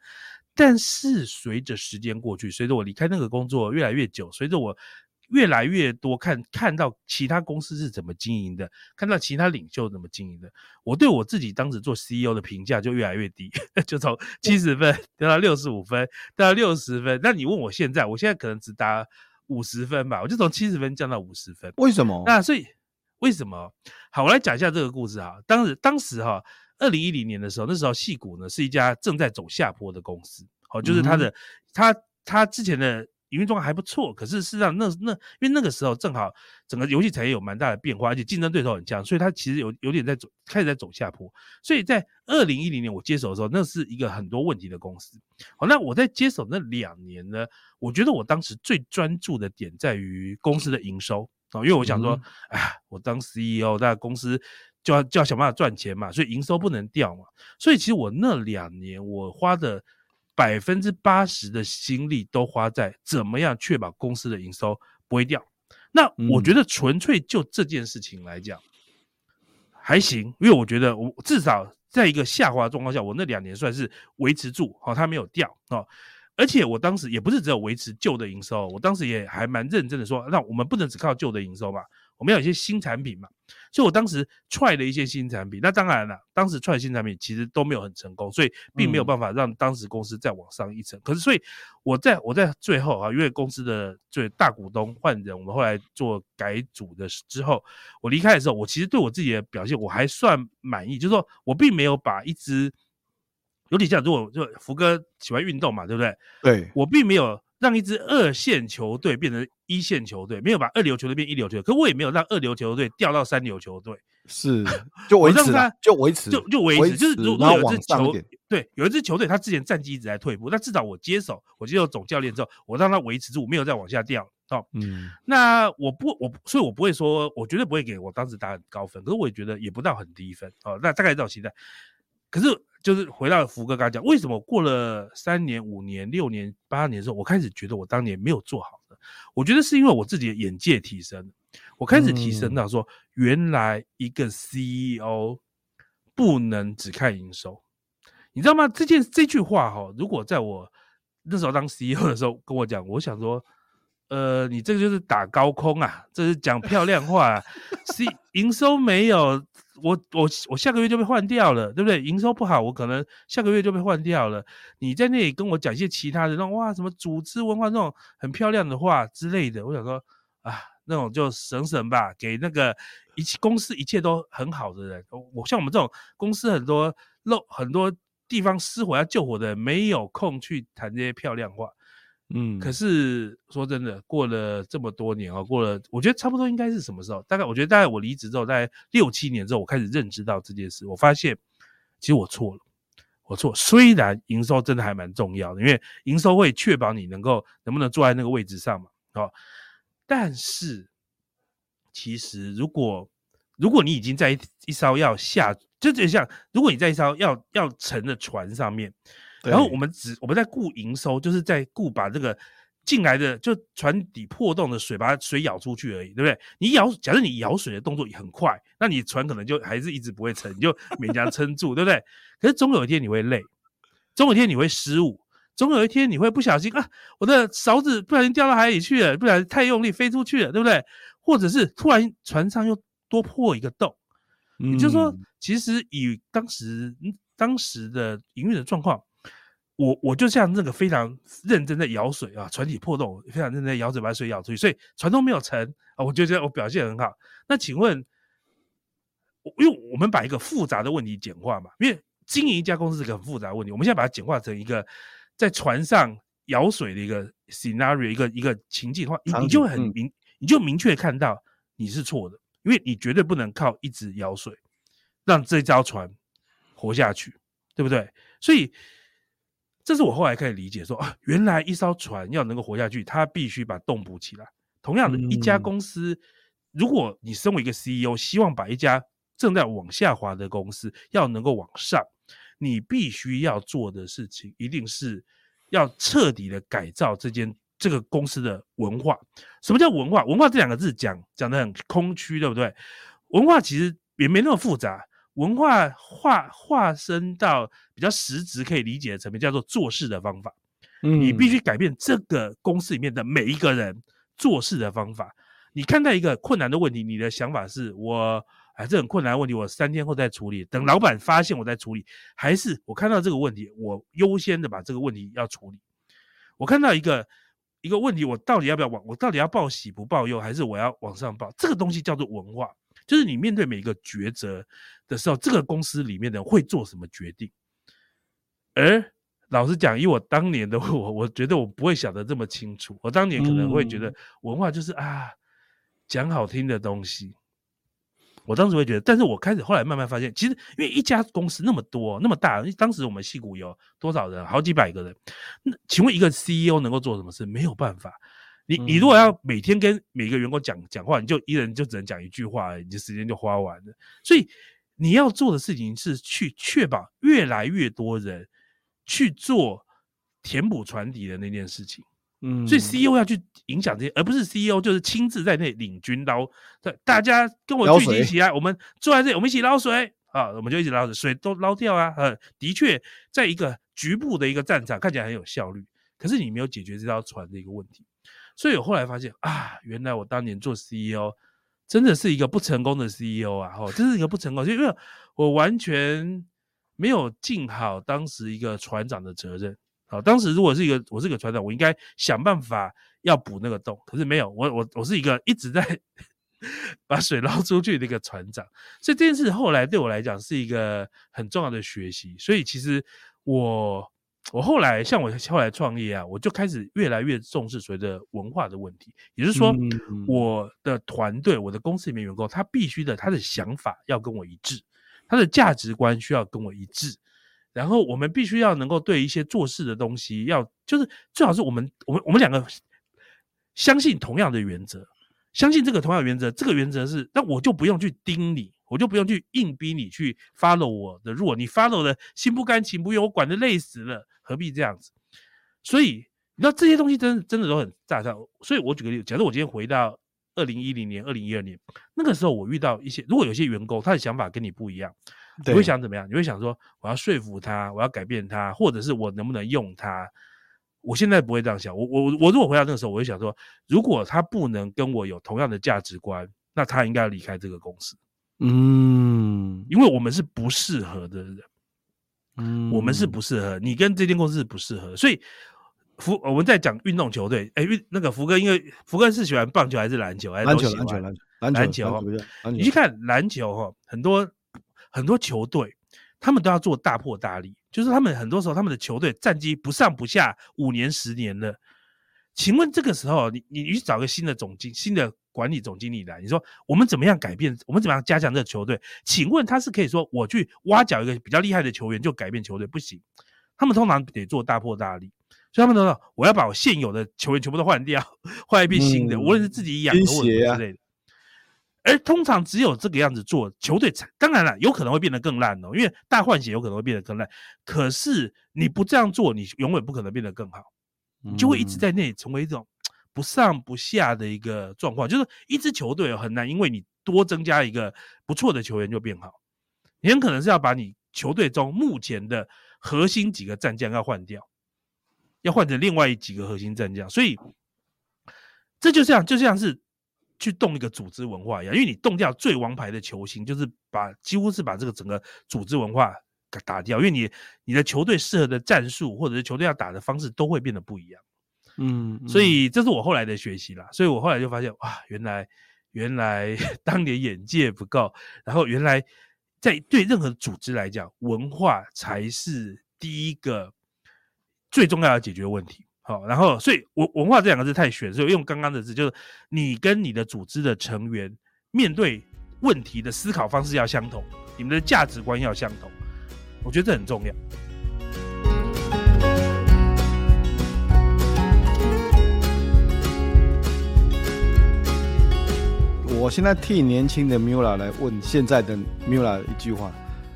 但是随着时间过去，随着我离开那个工作越来越久，随着我。越来越多看看到其他公司是怎么经营的，看到其他领袖怎么经营的，我对我自己当时做 CEO 的评价就越来越低，就从七十分掉到六十五分，掉到六十分。那你问我现在，我现在可能只打五十分吧，我就从七十分降到五十分。为什么？那所以为什么？好，我来讲一下这个故事哈。当时当时哈，二零一零年的时候，那时候戏谷呢是一家正在走下坡的公司，好，就是他的他他之前的。营运状况还不错，可是事实上那那因为那个时候正好整个游戏产业有蛮大的变化，而且竞争对手很强，所以它其实有有点在走，开始在走下坡。所以在二零一零年我接手的时候，那是一个很多问题的公司。好，那我在接手那两年呢，我觉得我当时最专注的点在于公司的营收啊，因为我想说，哎、嗯，我当 CEO，那公司就要就要想办法赚钱嘛，所以营收不能掉嘛。所以其实我那两年我花的。百分之八十的心力都花在怎么样确保公司的营收不会掉。那我觉得纯粹就这件事情来讲，还行，因为我觉得我至少在一个下滑状况下，我那两年算是维持住，好，它没有掉，啊。而且我当时也不是只有维持旧的营收，我当时也还蛮认真的说，那我们不能只靠旧的营收嘛。我们要有一些新产品嘛，所以我当时踹了一些新产品。那当然了，当时踹新产品其实都没有很成功，所以并没有办法让当时公司再往上一层。可是，所以我在我在最后啊，因为公司的最大股东换人，我们后来做改组的之后，我离开的时候，我其实对我自己的表现我还算满意，就是说我并没有把一支有点像，如果就福哥喜欢运动嘛，对不对？对，我并没有。让一支二线球队变成一线球队，没有把二流球队变一流球队，可我也没有让二流球队掉到三流球队，是 就维持，就维持，就就维持，就是如果有一支球对，有一支球队，他之前战绩一直在退步，那至少我接手，我接手总教练之后，我让他维持住，没有再往下掉。哦，嗯，那我不，我所以，我不会说，我绝对不会给我当时打很高分，可是我也觉得也不到很低分。哦，那大概这种期待，可是。就是回到福哥刚才讲，为什么过了三年、五年、六年、八年之后，我开始觉得我当年没有做好的？我觉得是因为我自己的眼界提升，我开始提升到说，原来一个 CEO 不能只看营收，你知道吗？这件这句话哈，如果在我那时候当 CEO 的时候跟我讲，我想说，呃，你这个就是打高空啊，这是讲漂亮话啊，C 营收没有。我我我下个月就被换掉了，对不对？营收不好，我可能下个月就被换掉了。你在那里跟我讲一些其他的那种哇，什么组织文化那种很漂亮的话之类的，我想说啊，那种就省省吧，给那个一切公司一切都很好的人。我像我们这种公司很多漏很多地方失火要救火的，没有空去谈这些漂亮话。嗯，可是说真的，过了这么多年啊，过了，我觉得差不多应该是什么时候？大概我觉得大概我离职之后，大概六七年之后，我开始认知到这件事。我发现，其实我错了，我错。虽然营收真的还蛮重要的，因为营收会确保你能够能不能坐在那个位置上嘛，哦。但是，其实如果如果你已经在一一艘要下，就就像如果你在一艘要要沉的船上面。然后我们只我们在顾营收，就是在顾把这个进来的就船底破洞的水，把水舀出去而已，对不对？你舀，假设你舀水的动作也很快，那你船可能就还是一直不会沉，你就勉强撑住，对不对？可是总有一天你会累，总有一天你会失误，总有一天你会不小心啊，我的勺子不小心掉到海里去了，不小心太用力飞出去了，对不对？或者是突然船上又多破一个洞，也就是说，其实以当时当时的营运的状况。我我就像那个非常认真的舀水啊，船体破洞，非常认真在舀水把水舀出去，所以船都没有沉啊，我就觉得我表现很好。那请问，因为我们把一个复杂的问题简化嘛，因为经营一家公司是个很复杂的问题，我们现在把它简化成一个在船上舀水的一个 scenario，一个一个情境的话，你你就会很明，你就明确看到你是错的，因为你绝对不能靠一直舀水让这艘船活下去。对不对？所以这是我后来可以理解说啊，原来一艘船要能够活下去，它必须把洞补起来。同样的一家公司，嗯、如果你身为一个 CEO，希望把一家正在往下滑的公司要能够往上，你必须要做的事情，一定是要彻底的改造这间这个公司的文化。什么叫文化？文化这两个字讲讲的很空虚，对不对？文化其实也没那么复杂。文化化化身到比较实质可以理解的层面，叫做做事的方法。嗯，你必须改变这个公司里面的每一个人做事的方法。你看待一个困难的问题，你的想法是我哎，这很困难的问题，我三天后再处理，等老板发现我再处理，还是我看到这个问题，我优先的把这个问题要处理。我看到一个一个问题，我到底要不要往，我到底要报喜不报忧，还是我要往上报？这个东西叫做文化。就是你面对每一个抉择的时候，这个公司里面的人会做什么决定？而老实讲，以我当年的 我，我觉得我不会想得这么清楚。我当年可能会觉得文化就是啊，讲好听的东西。我当时会觉得，但是我开始后来慢慢发现，其实因为一家公司那么多那么大，当时我们戏谷有多少人？好几百个人。那请问一个 CEO 能够做什么事？没有办法。你你如果要每天跟每个员工讲讲话，你就一人就只能讲一句话，你的时间就花完了。所以你要做的事情是去确保越来越多人去做填补船底的那件事情。嗯，所以 CEO 要去影响这些，而不是 CEO 就是亲自在那领军捞。对，大家跟我聚集起来，我们坐在这里，我们一起捞水啊，我们就一起捞水，水都捞掉啊。呃，的确，在一个局部的一个战场看起来很有效率，可是你没有解决这条船的一个问题。所以我后来发现啊，原来我当年做 CEO 真的是一个不成功的 CEO 啊！哦，真是一个不成功，就因为我完全没有尽好当时一个船长的责任。好，当时如果是一个我是一个船长，我应该想办法要补那个洞，可是没有，我我我是一个一直在 把水捞出去的一个船长。所以这件事后来对我来讲是一个很重要的学习。所以其实我。我后来像我后来创业啊，我就开始越来越重视所谓的文化的问题。也就是说，我的团队、我的公司里面员工，他必须的他的想法要跟我一致，他的价值观需要跟我一致。然后我们必须要能够对一些做事的东西，要就是最好是我们我们我们两个相信同样的原则，相信这个同样的原则，这个原则是，那我就不用去盯你。我就不用去硬逼你去 follow 我的，如果你 follow 的心不甘情不愿，我管得累死了，何必这样子？所以你知道这些东西真的真的都很炸炸。所以我举个例子，假如我今天回到二零一零年、二零一二年，那个时候我遇到一些，如果有些员工他的想法跟你不一样，你会想怎么样？你会想说我要说服他，我要改变他，或者是我能不能用他？我现在不会这样想。我我我如果回到那个时候，我会想说，如果他不能跟我有同样的价值观，那他应该要离开这个公司。嗯，因为我们是不适合的人，嗯，我们是不适合，你跟这间公司是不适合，所以福我们在讲运动球队，哎，运那个福哥，因为福哥是喜欢棒球还是篮球？还是都喜欢篮球？篮球，篮球，篮球。你去看篮球哈，很多很多球队，他们都要做大破大立，就是他们很多时候他们的球队战绩不上不下五年十年了。请问这个时候，你你去找个新的总经新的。管理总经理来，你说我们怎么样改变？我们怎么样加强这个球队？请问他是可以说我去挖角一个比较厉害的球员就改变球队？不行，他们通常得做大破大立，所以他们都说我要把我现有的球员全部都换掉，换一批新的，嗯、无论是自己养的或者之类的。而通常只有这个样子做，球队才当然了，有可能会变得更烂哦，因为大换血有可能会变得更烂。可是你不这样做，你永远不可能变得更好，你就会一直在那里成为一种。不上不下的一个状况，就是一支球队很难，因为你多增加一个不错的球员就变好。你很可能是要把你球队中目前的核心几个战将要换掉，要换成另外几个核心战将。所以这就像就像是去动一个组织文化一样，因为你动掉最王牌的球星，就是把几乎是把这个整个组织文化给打掉，因为你你的球队适合的战术或者是球队要打的方式都会变得不一样。嗯，所以这是我后来的学习啦。所以我后来就发现，哇，原来原来 当年眼界不够，然后原来在对任何组织来讲，文化才是第一个最重要的解决问题。好，然后所以文文化这两个字太玄，所以用刚刚的字，就是你跟你的组织的成员面对问题的思考方式要相同，你们的价值观要相同。我觉得这很重要。我现在替年轻的 Mula 来问现在的 Mula 一句话。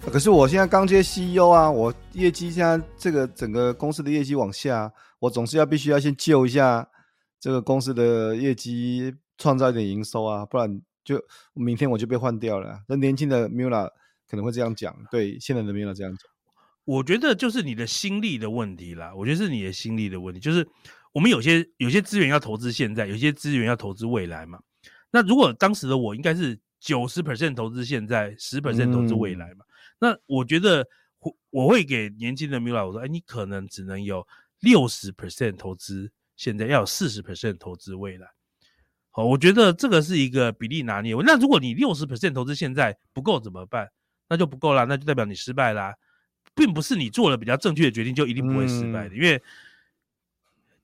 可是我现在刚接 CEO 啊，我业绩现在这个整个公司的业绩往下，我总是要必须要先救一下这个公司的业绩，创造一点营收啊，不然就明天我就被换掉了。那年轻的 Mula 可能会这样讲，对现在的 Mula 这样讲。我觉得就是你的心力的问题啦。我觉得是你的心力的问题，就是我们有些有些资源要投资现在，有些资源要投资未来嘛。那如果当时的我应该是九十 percent 投资现在，十 percent 投资未来嘛。嗯那我觉得我我会给年轻的 Mula 我说，哎，你可能只能有六十 percent 投资，现在要有四十 percent 投资未来。好，我觉得这个是一个比例拿捏。那如果你六十 percent 投资现在不够怎么办？那就不够啦，那就代表你失败啦，并不是你做了比较正确的决定就一定不会失败的。因为，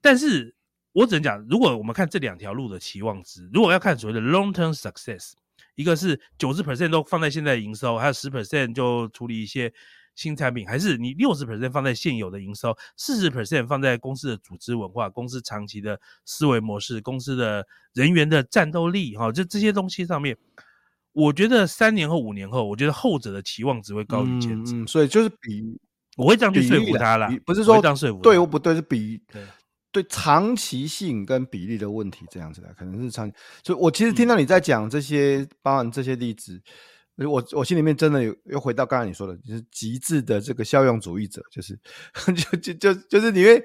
但是我只能讲，如果我们看这两条路的期望值，如果要看所谓的 long term success。一个是九十 percent 都放在现在营收，还有十 percent 就处理一些新产品，还是你六十 percent 放在现有的营收，四十 percent 放在公司的组织文化、公司长期的思维模式、公司的人员的战斗力，哈，就这些东西上面，我觉得三年后、五年后，我觉得后者的期望值会高于前者。嗯，所以就是比，我会这样去说服他啦，不是说这样说服对或不对，是比对。对长期性跟比例的问题，这样子的可能是长。所以我其实听到你在讲这些，包含这些例子，我我心里面真的有又回到刚才你说的，就是极致的这个效用主义者，就是 就就就就是你会，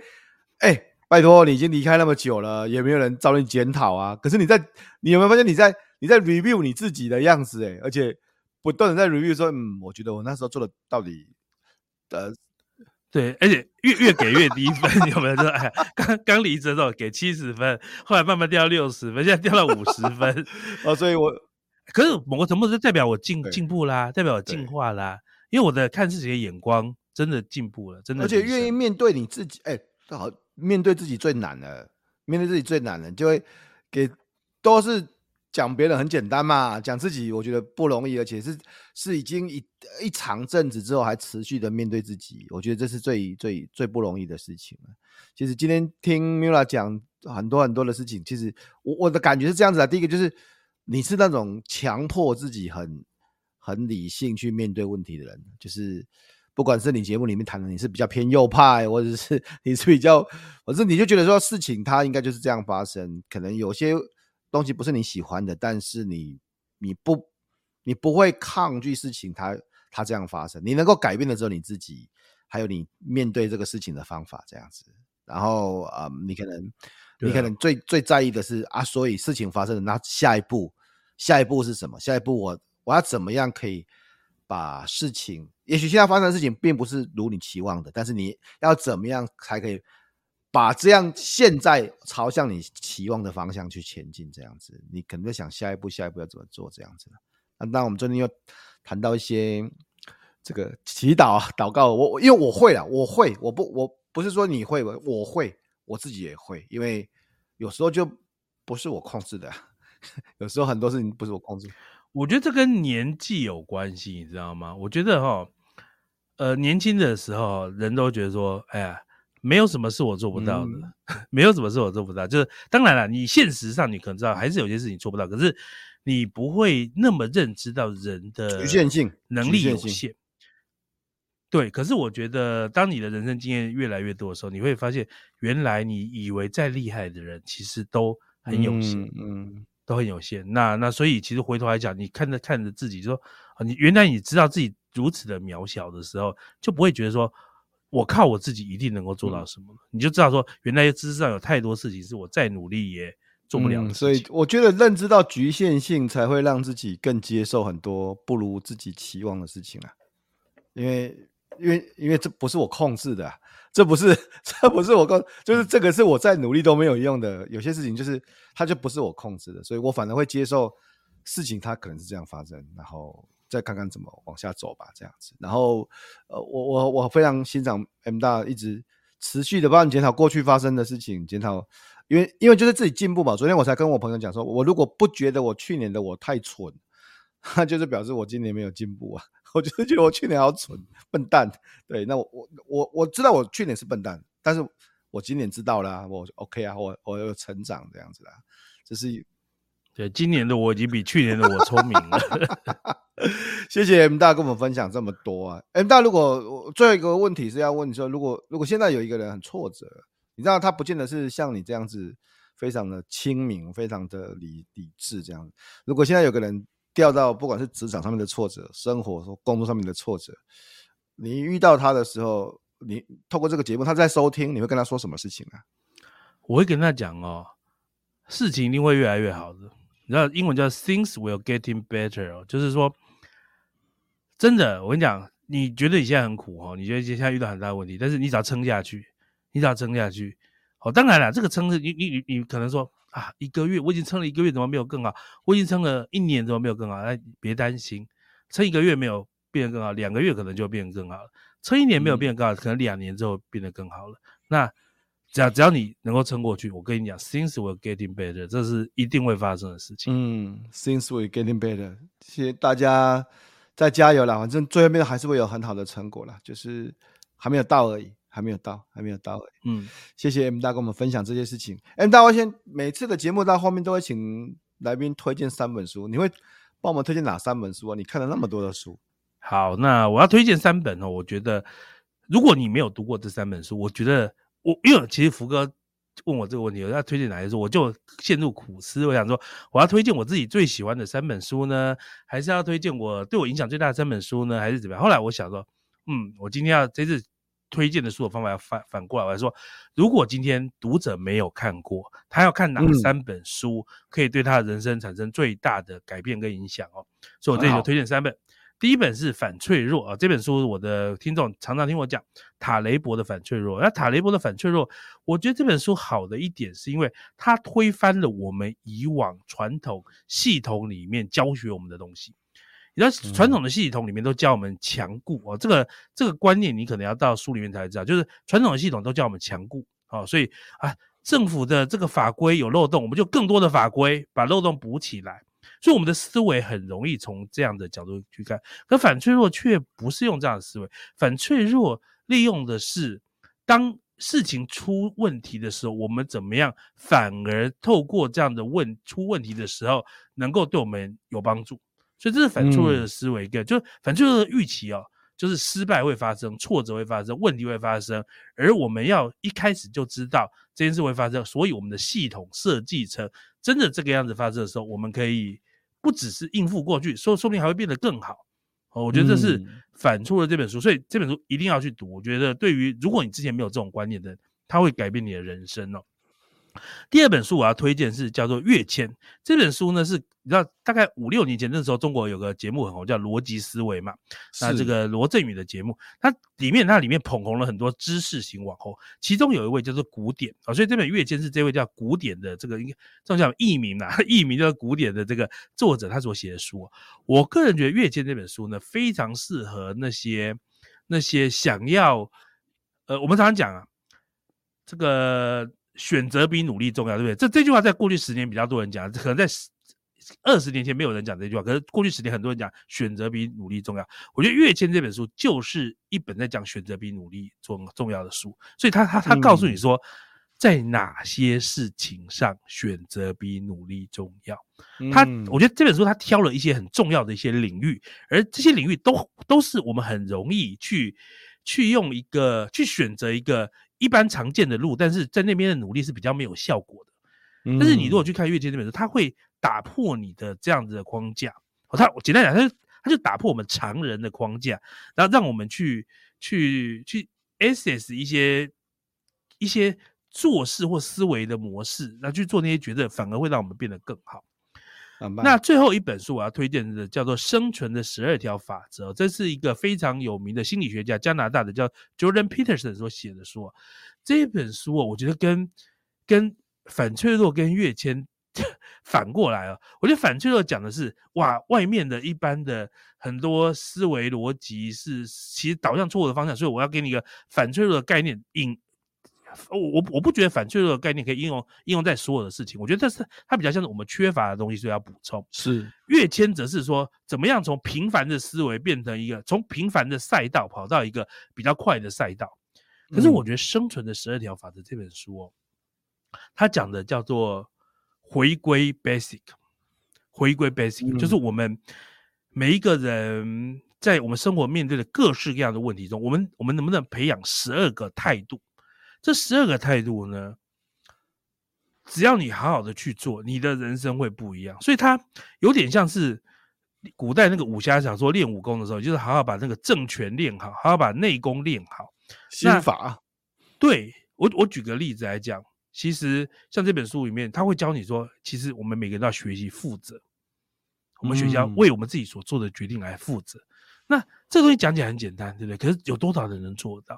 哎，拜托，你已经离开那么久了，也没有人找你检讨啊。可是你在，你有没有发现你在你在 review 你自己的样子？哎，而且不断的在 review 说，嗯，我觉得我那时候做的到底，呃。对，而且越越给越低分，有没有？说哎，刚刚离职的时候给七十分，后来慢慢掉到六十分，现在掉到五十分。哦，所以我可是某个程度是代表我进进步啦，代表我进化啦，因为我的看自己的眼光真的进步了，真的。而且愿意面对你自己，哎，好，面对自己最难的，面对自己最难的，就会给都是。讲别人很简单嘛，讲自己我觉得不容易，而且是是已经一一长阵子之后还持续的面对自己，我觉得这是最最最不容易的事情。其实今天听 Mula 讲很多很多的事情，其实我我的感觉是这样子的。第一个就是你是那种强迫自己很很理性去面对问题的人，就是不管是你节目里面谈的你是比较偏右派，或者是 你是比较，或者你就觉得说事情它应该就是这样发生，可能有些。东西不是你喜欢的，但是你你不你不会抗拒事情它，它它这样发生，你能够改变的只有你自己，还有你面对这个事情的方法这样子。然后啊、嗯，你可能你可能最最在意的是啊，所以事情发生了，那下一步下一步是什么？下一步我我要怎么样可以把事情？也许现在发生的事情并不是如你期望的，但是你要怎么样才可以？把这样现在朝向你期望的方向去前进，这样子，你可能在想下一步，下一步要怎么做，这样子。那，我们最近又谈到一些这个祈祷啊、祷告。我因为我会了，我会，我不，我不是说你会，我会，我自己也会。因为有时候就不是我控制的，有时候很多事情不是我控制。我觉得这跟年纪有关系，你知道吗？我觉得哈，呃，年轻的时候人都觉得说，哎呀。没有什么是我做不到的，嗯、没有什么是我做不到。就是当然了，你现实上你可能知道，还是有些事情做不到。可是你不会那么认知到人的局限性、能力有限。对，可是我觉得，当你的人生经验越来越多的时候，你会发现，原来你以为再厉害的人，其实都很有限，嗯，嗯都很有限。那那所以，其实回头来讲，你看着看着自己说，啊，你原来你知道自己如此的渺小的时候，就不会觉得说。我靠我自己一定能够做到什么？嗯、你就知道说，原来知识上有太多事情是我再努力也做不了的、嗯。所以我觉得认知到局限性，才会让自己更接受很多不如自己期望的事情啊。因为，因为，因为这不是我控制的、啊，这不是，这不是我控，就是这个是我再努力都没有用的。有些事情就是它就不是我控制的，所以我反而会接受事情，它可能是这样发生，然后。再看看怎么往下走吧，这样子。然后，呃，我我我非常欣赏 M 大一直持续的帮你检讨过去发生的事情，检讨，因为因为就是自己进步嘛。昨天我才跟我朋友讲说，我如果不觉得我去年的我太蠢，那 就是表示我今年没有进步啊。我就是觉得我去年好蠢，笨蛋。对，那我我我我知道我去年是笨蛋，但是我今年知道了，我 OK 啊，我我有成长这样子啦。就是对，今年的我已经比去年的我聪明了。谢谢 M 大跟我们分享这么多啊，M 大，如果最后一个问题是要问你说，如果如果现在有一个人很挫折，你知道他不见得是像你这样子。非常的清明，非常的理理智，这样。如果现在有个人掉到不管是职场上面的挫折，生活或工作上面的挫折，你遇到他的时候，你透过这个节目，他在收听，你会跟他说什么事情啊？我会跟他讲哦，事情一定会越来越好的。你知道英文叫 “things will getting better” 哦，就是说，真的，我跟你讲，你觉得你现在很苦哦，你觉得现在遇到很大的问题，但是你只要撑下去，你只要撑下去。哦，当然了，这个撑是你你你你可能说啊，一个月我已经撑了一个月，怎么没有更好？我已经撑了一年，怎么没有更好？哎，别担心，撑一个月没有变得更好，两个月可能就变得更好了。撑一年没有变得更好，可能两年之后变得更好了。那只要只要你能够撑过去，我跟你讲，things will getting better，这是一定会发生的事情。嗯，things will getting better，谢谢大家再加油啦，反正最后面还是会有很好的成果啦，就是还没有到而已。还没有到，还没有到而已。嗯，谢谢 M 大跟我们分享这些事情。M 大，我先每次的节目到后面都会请来宾推荐三本书，你会帮我们推荐哪三本书啊？你看了那么多的书。好，那我要推荐三本哦。我觉得，如果你没有读过这三本书，我觉得我因为其实福哥问我这个问题，我要推荐哪些书，我就陷入苦思。我想说，我要推荐我自己最喜欢的三本书呢，还是要推荐我对我影响最大的三本书呢，还是怎么样？后来我想说，嗯，我今天要这次。推荐的书的方法要反反过来，我来说，如果今天读者没有看过，他要看哪三本书可以对他的人生产生最大的改变跟影响哦？所以我这里就推荐三本。第一本是《反脆弱》啊，这本书我的听众常常听我讲塔雷伯的《反脆弱》。那塔雷伯的《反脆弱》，我觉得这本书好的一点是因为它推翻了我们以往传统系统里面教学我们的东西。你知道传统的系统里面都教我们强固哦，这个这个观念你可能要到书里面才知道，就是传统的系统都教我们强固哦，所以啊，政府的这个法规有漏洞，我们就更多的法规把漏洞补起来，所以我们的思维很容易从这样的角度去看，可反脆弱却不是用这样的思维，反脆弱利用的是当事情出问题的时候，我们怎么样反而透过这样的问出问题的时候，能够对我们有帮助。所以这是反脆弱的思维，一个、嗯、就是反脆弱的预期哦，就是失败会发生，挫折会发生，问题会发生，而我们要一开始就知道这件事会发生，所以我们的系统设计成真的这个样子发生的时候，我们可以不只是应付过去，说说不定还会变得更好。哦，我觉得这是反出了这本书，所以这本书一定要去读。我觉得对于如果你之前没有这种观念的，它会改变你的人生哦。第二本书我要推荐是叫做《跃迁》这本书呢，是你知道大概五六年前那时候中国有个节目很红，叫《逻辑思维》嘛。那这个罗振宇的节目，它里面它里面捧红了很多知识型网红，其中有一位叫做古典啊，所以这本《跃迁》是这位叫古典的这个应该这叫艺名呐，艺名叫古典的这个作者他所写的书。我个人觉得《跃迁》这本书呢，非常适合那些那些想要呃，我们常常讲啊，这个。选择比努力重要，对不对？这这句话在过去十年比较多人讲，可能在二十年前没有人讲这句话。可是过去十年很多人讲选择比努力重要。我觉得《跃迁》这本书就是一本在讲选择比努力重重要的书。所以他他他告诉你说，在哪些事情上选择比努力重要。他我觉得这本书他挑了一些很重要的一些领域，而这些领域都都是我们很容易去去用一个去选择一个。一般常见的路，但是在那边的努力是比较没有效果的。但是你如果去看《越界》这本书，它会打破你的这样子的框架。哦，它简单讲，它就它就打破我们常人的框架，然后让我们去去去 assess 一些一些做事或思维的模式，然后去做那些决策，反而会让我们变得更好。那最后一本书我要推荐的叫做《生存的十二条法则》，这是一个非常有名的心理学家，加拿大的叫 Jordan Peterson 所写的书。这一本书我觉得跟跟反脆弱跟跃迁 反过来啊，我觉得反脆弱讲的是哇，外面的一般的很多思维逻辑是其实导向错误的方向，所以我要给你一个反脆弱的概念，引我我我不觉得反脆弱的概念可以应用应用在所有的事情。我觉得这是它比较像是我们缺乏的东西，所以要补充。是跃迁则是说，怎么样从平凡的思维变成一个从平凡的赛道跑到一个比较快的赛道。可是我觉得《生存的十二条法则》这本书哦，它讲的叫做回归 basic，回归 basic，就是我们每一个人。在我们生活面对的各式各样的问题中，我们我们能不能培养十二个态度？这十二个态度呢，只要你好好的去做，你的人生会不一样。所以它有点像是古代那个武侠小说练武功的时候，就是好好把那个正拳练好，好好把内功练好。心法。对，我我举个例子来讲，其实像这本书里面，他会教你说，其实我们每个人都要学习负责，我们学习要为我们自己所做的决定来负责。嗯那这个东西讲起来很简单，对不对？可是有多少人能做到？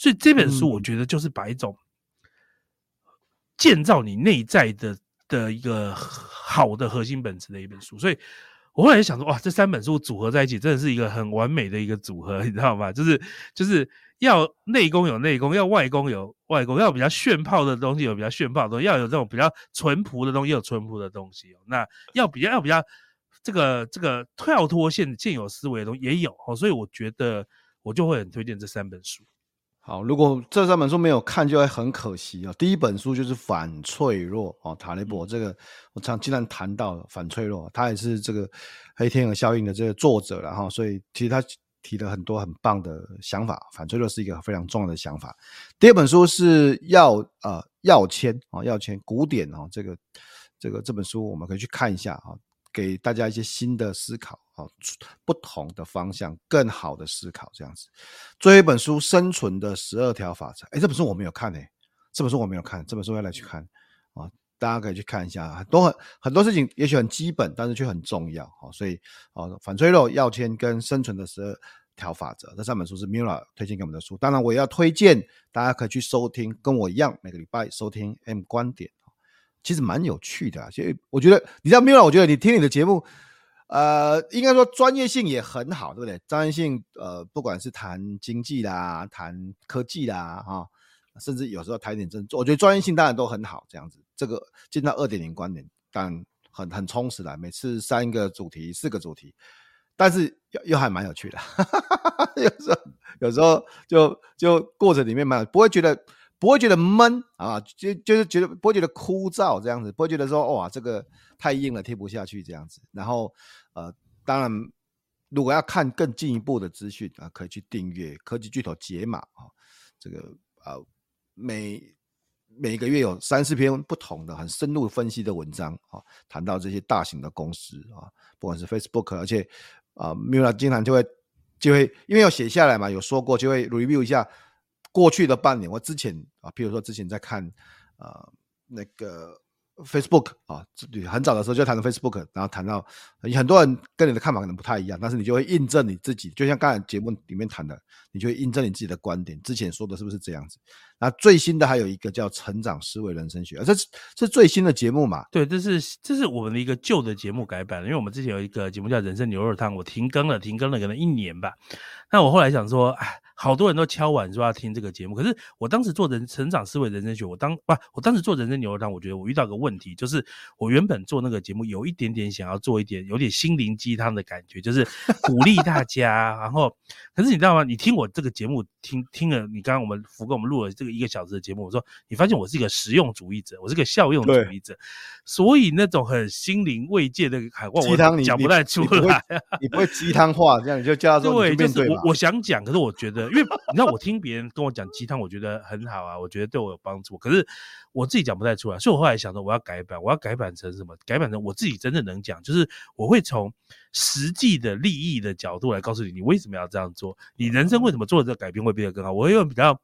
所以这本书我觉得就是把一种建造你内在的的一个好的核心本质的一本书。所以我后来想说，哇，这三本书组合在一起，真的是一个很完美的一个组合，你知道吗？就是就是要内功有内功，要外功有外功，要比较炫炮的东西有比较炫炮的东西，要有这种比较淳朴的东西有淳朴的东西。那要比较要比较。这个这个跳脱现现有思维的东西也有哦，所以我觉得我就会很推荐这三本书。好，如果这三本书没有看，就会很可惜啊。第一本书就是《反脆弱》哦，塔雷伯这个我常经常谈到《反脆弱》，他也是这个黑天鹅效应的这个作者了哈，所以其实他提了很多很棒的想法，《反脆弱》是一个非常重要的想法。第二本书是要呃要签啊，跃迁古典啊，这个这个这本书我们可以去看一下啊。给大家一些新的思考啊，不同的方向，更好的思考，这样子。最后一本书《生存的十二条法则》，哎，这本书我没有看诶，这本书我没有看，这本书要来去看啊，大家可以去看一下。很多很很多事情也许很基本，但是却很重要啊。所以啊，反脆弱、要签跟生存的十二条法则这三本书是 Mira 推荐给我们的书。当然，我也要推荐大家可以去收听，跟我一样每个礼拜收听 M 观点。其实蛮有趣的，所以我觉得，你知道，Mila，我觉得你听你的节目，呃，应该说专业性也很好，对不对？专业性，呃，不管是谈经济啦，谈科技啦，哈，甚至有时候谈点政治，我觉得专业性当然都很好，这样子。这个进到二点零观点，当然很很充实的，每次三个主题，四个主题，但是又又还蛮有趣的，有时候有时候就就过程里面蛮不会觉得。不会觉得闷啊，就就是觉得不会觉得枯燥这样子，不会觉得说哇这个太硬了贴不下去这样子。然后呃，当然如果要看更进一步的资讯啊，可以去订阅科技巨头解码啊，这个啊每每个月有三四篇不同的很深入分析的文章啊，谈到这些大型的公司啊，不管是 Facebook，而且啊，Mila 经常就会就会因为要写下来嘛，有说过就会 review 一下。过去的半年，我之前啊，譬如说之前在看，呃，那个 Facebook 啊，很早的时候就谈到 Facebook，然后谈到很多人跟你的看法可能不太一样，但是你就会印证你自己，就像刚才节目里面谈的，你就会印证你自己的观点。之前说的是不是这样子？那最新的还有一个叫《成长思维人生学》，这是这是最新的节目嘛？对，这是这是我们的一个旧的节目改版，因为我们之前有一个节目叫《人生牛肉汤》，我停更了，停更了可能一年吧。那我后来想说，哎。好多人都敲碗说要听这个节目，可是我当时做人成长思维人生学，我当不，我当时做人生牛肉汤，我觉得我遇到个问题，就是我原本做那个节目有一点点想要做一点有点心灵鸡汤的感觉，就是鼓励大家，然后，可是你知道吗？你听我这个节目听听了，你刚刚我们福哥我们录了这个一个小时的节目，我说你发现我是一个实用主义者，我是个效用主义者，所以那种很心灵慰藉的海话，我讲不太出来，你不会鸡汤话，这样你就叫他说对，就是我我想讲，可是我觉得。因为你知道，我听别人跟我讲鸡汤，我觉得很好啊，我觉得对我有帮助。可是我自己讲不太出来，所以我后来想着我要改版，我要改版成什么？改版成我自己真正能讲，就是我会从实际的利益的角度来告诉你，你为什么要这样做，你人生为什么做了这个改变会变得更好。我会用比较。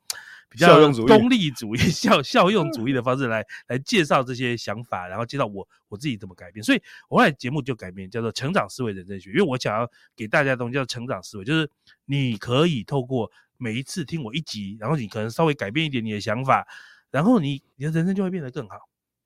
比较功利主义、效效用主义的方式来来介绍这些想法，然后介绍我我自己怎么改变。所以我后来节目就改变，叫做“成长思维人生学”，因为我想要给大家的东西叫成长思维，就是你可以透过每一次听我一集，然后你可能稍微改变一点你的想法，然后你你的人生就会变得更好，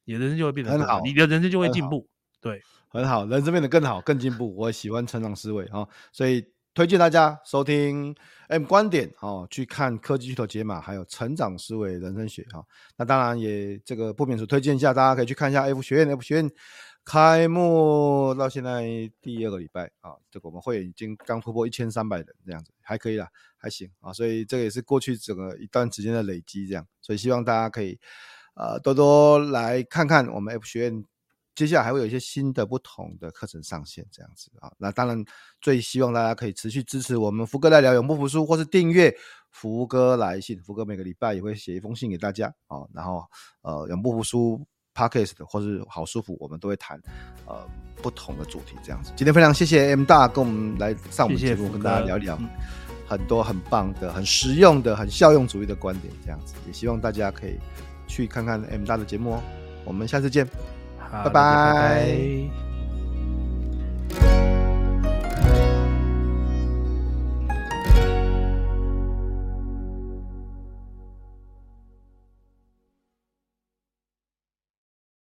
你的人生就会变得很好，好，你的人生就会进步。对，很好，人生变得更好、更进步。我喜欢成长思维啊，所以推荐大家收听 M 观点哦，去看科技巨头解码，还有成长思维人生学哈、哦。那当然也这个不免俗推荐一下，大家可以去看一下 F 学院 F 学院。开幕到现在第二个礼拜啊，这个我们会员已经刚突破一千三百人这样子，还可以啦，还行啊，所以这个也是过去整个一段时间的累积这样，所以希望大家可以呃多多来看看我们 F 学院，接下来还会有一些新的不同的课程上线这样子啊，那当然最希望大家可以持续支持我们福哥来聊永不服输，或是订阅福哥来信，福哥每个礼拜也会写一封信给大家啊，然后呃永不服输。Podcast 或是好舒服，我们都会谈呃不同的主题这样子。今天非常谢谢 M 大跟我们来上我们节目，谢谢跟大家聊一聊很多很棒的、很实用的、很效用主义的观点这样子。也希望大家可以去看看 M 大的节目哦。我们下次见，拜拜。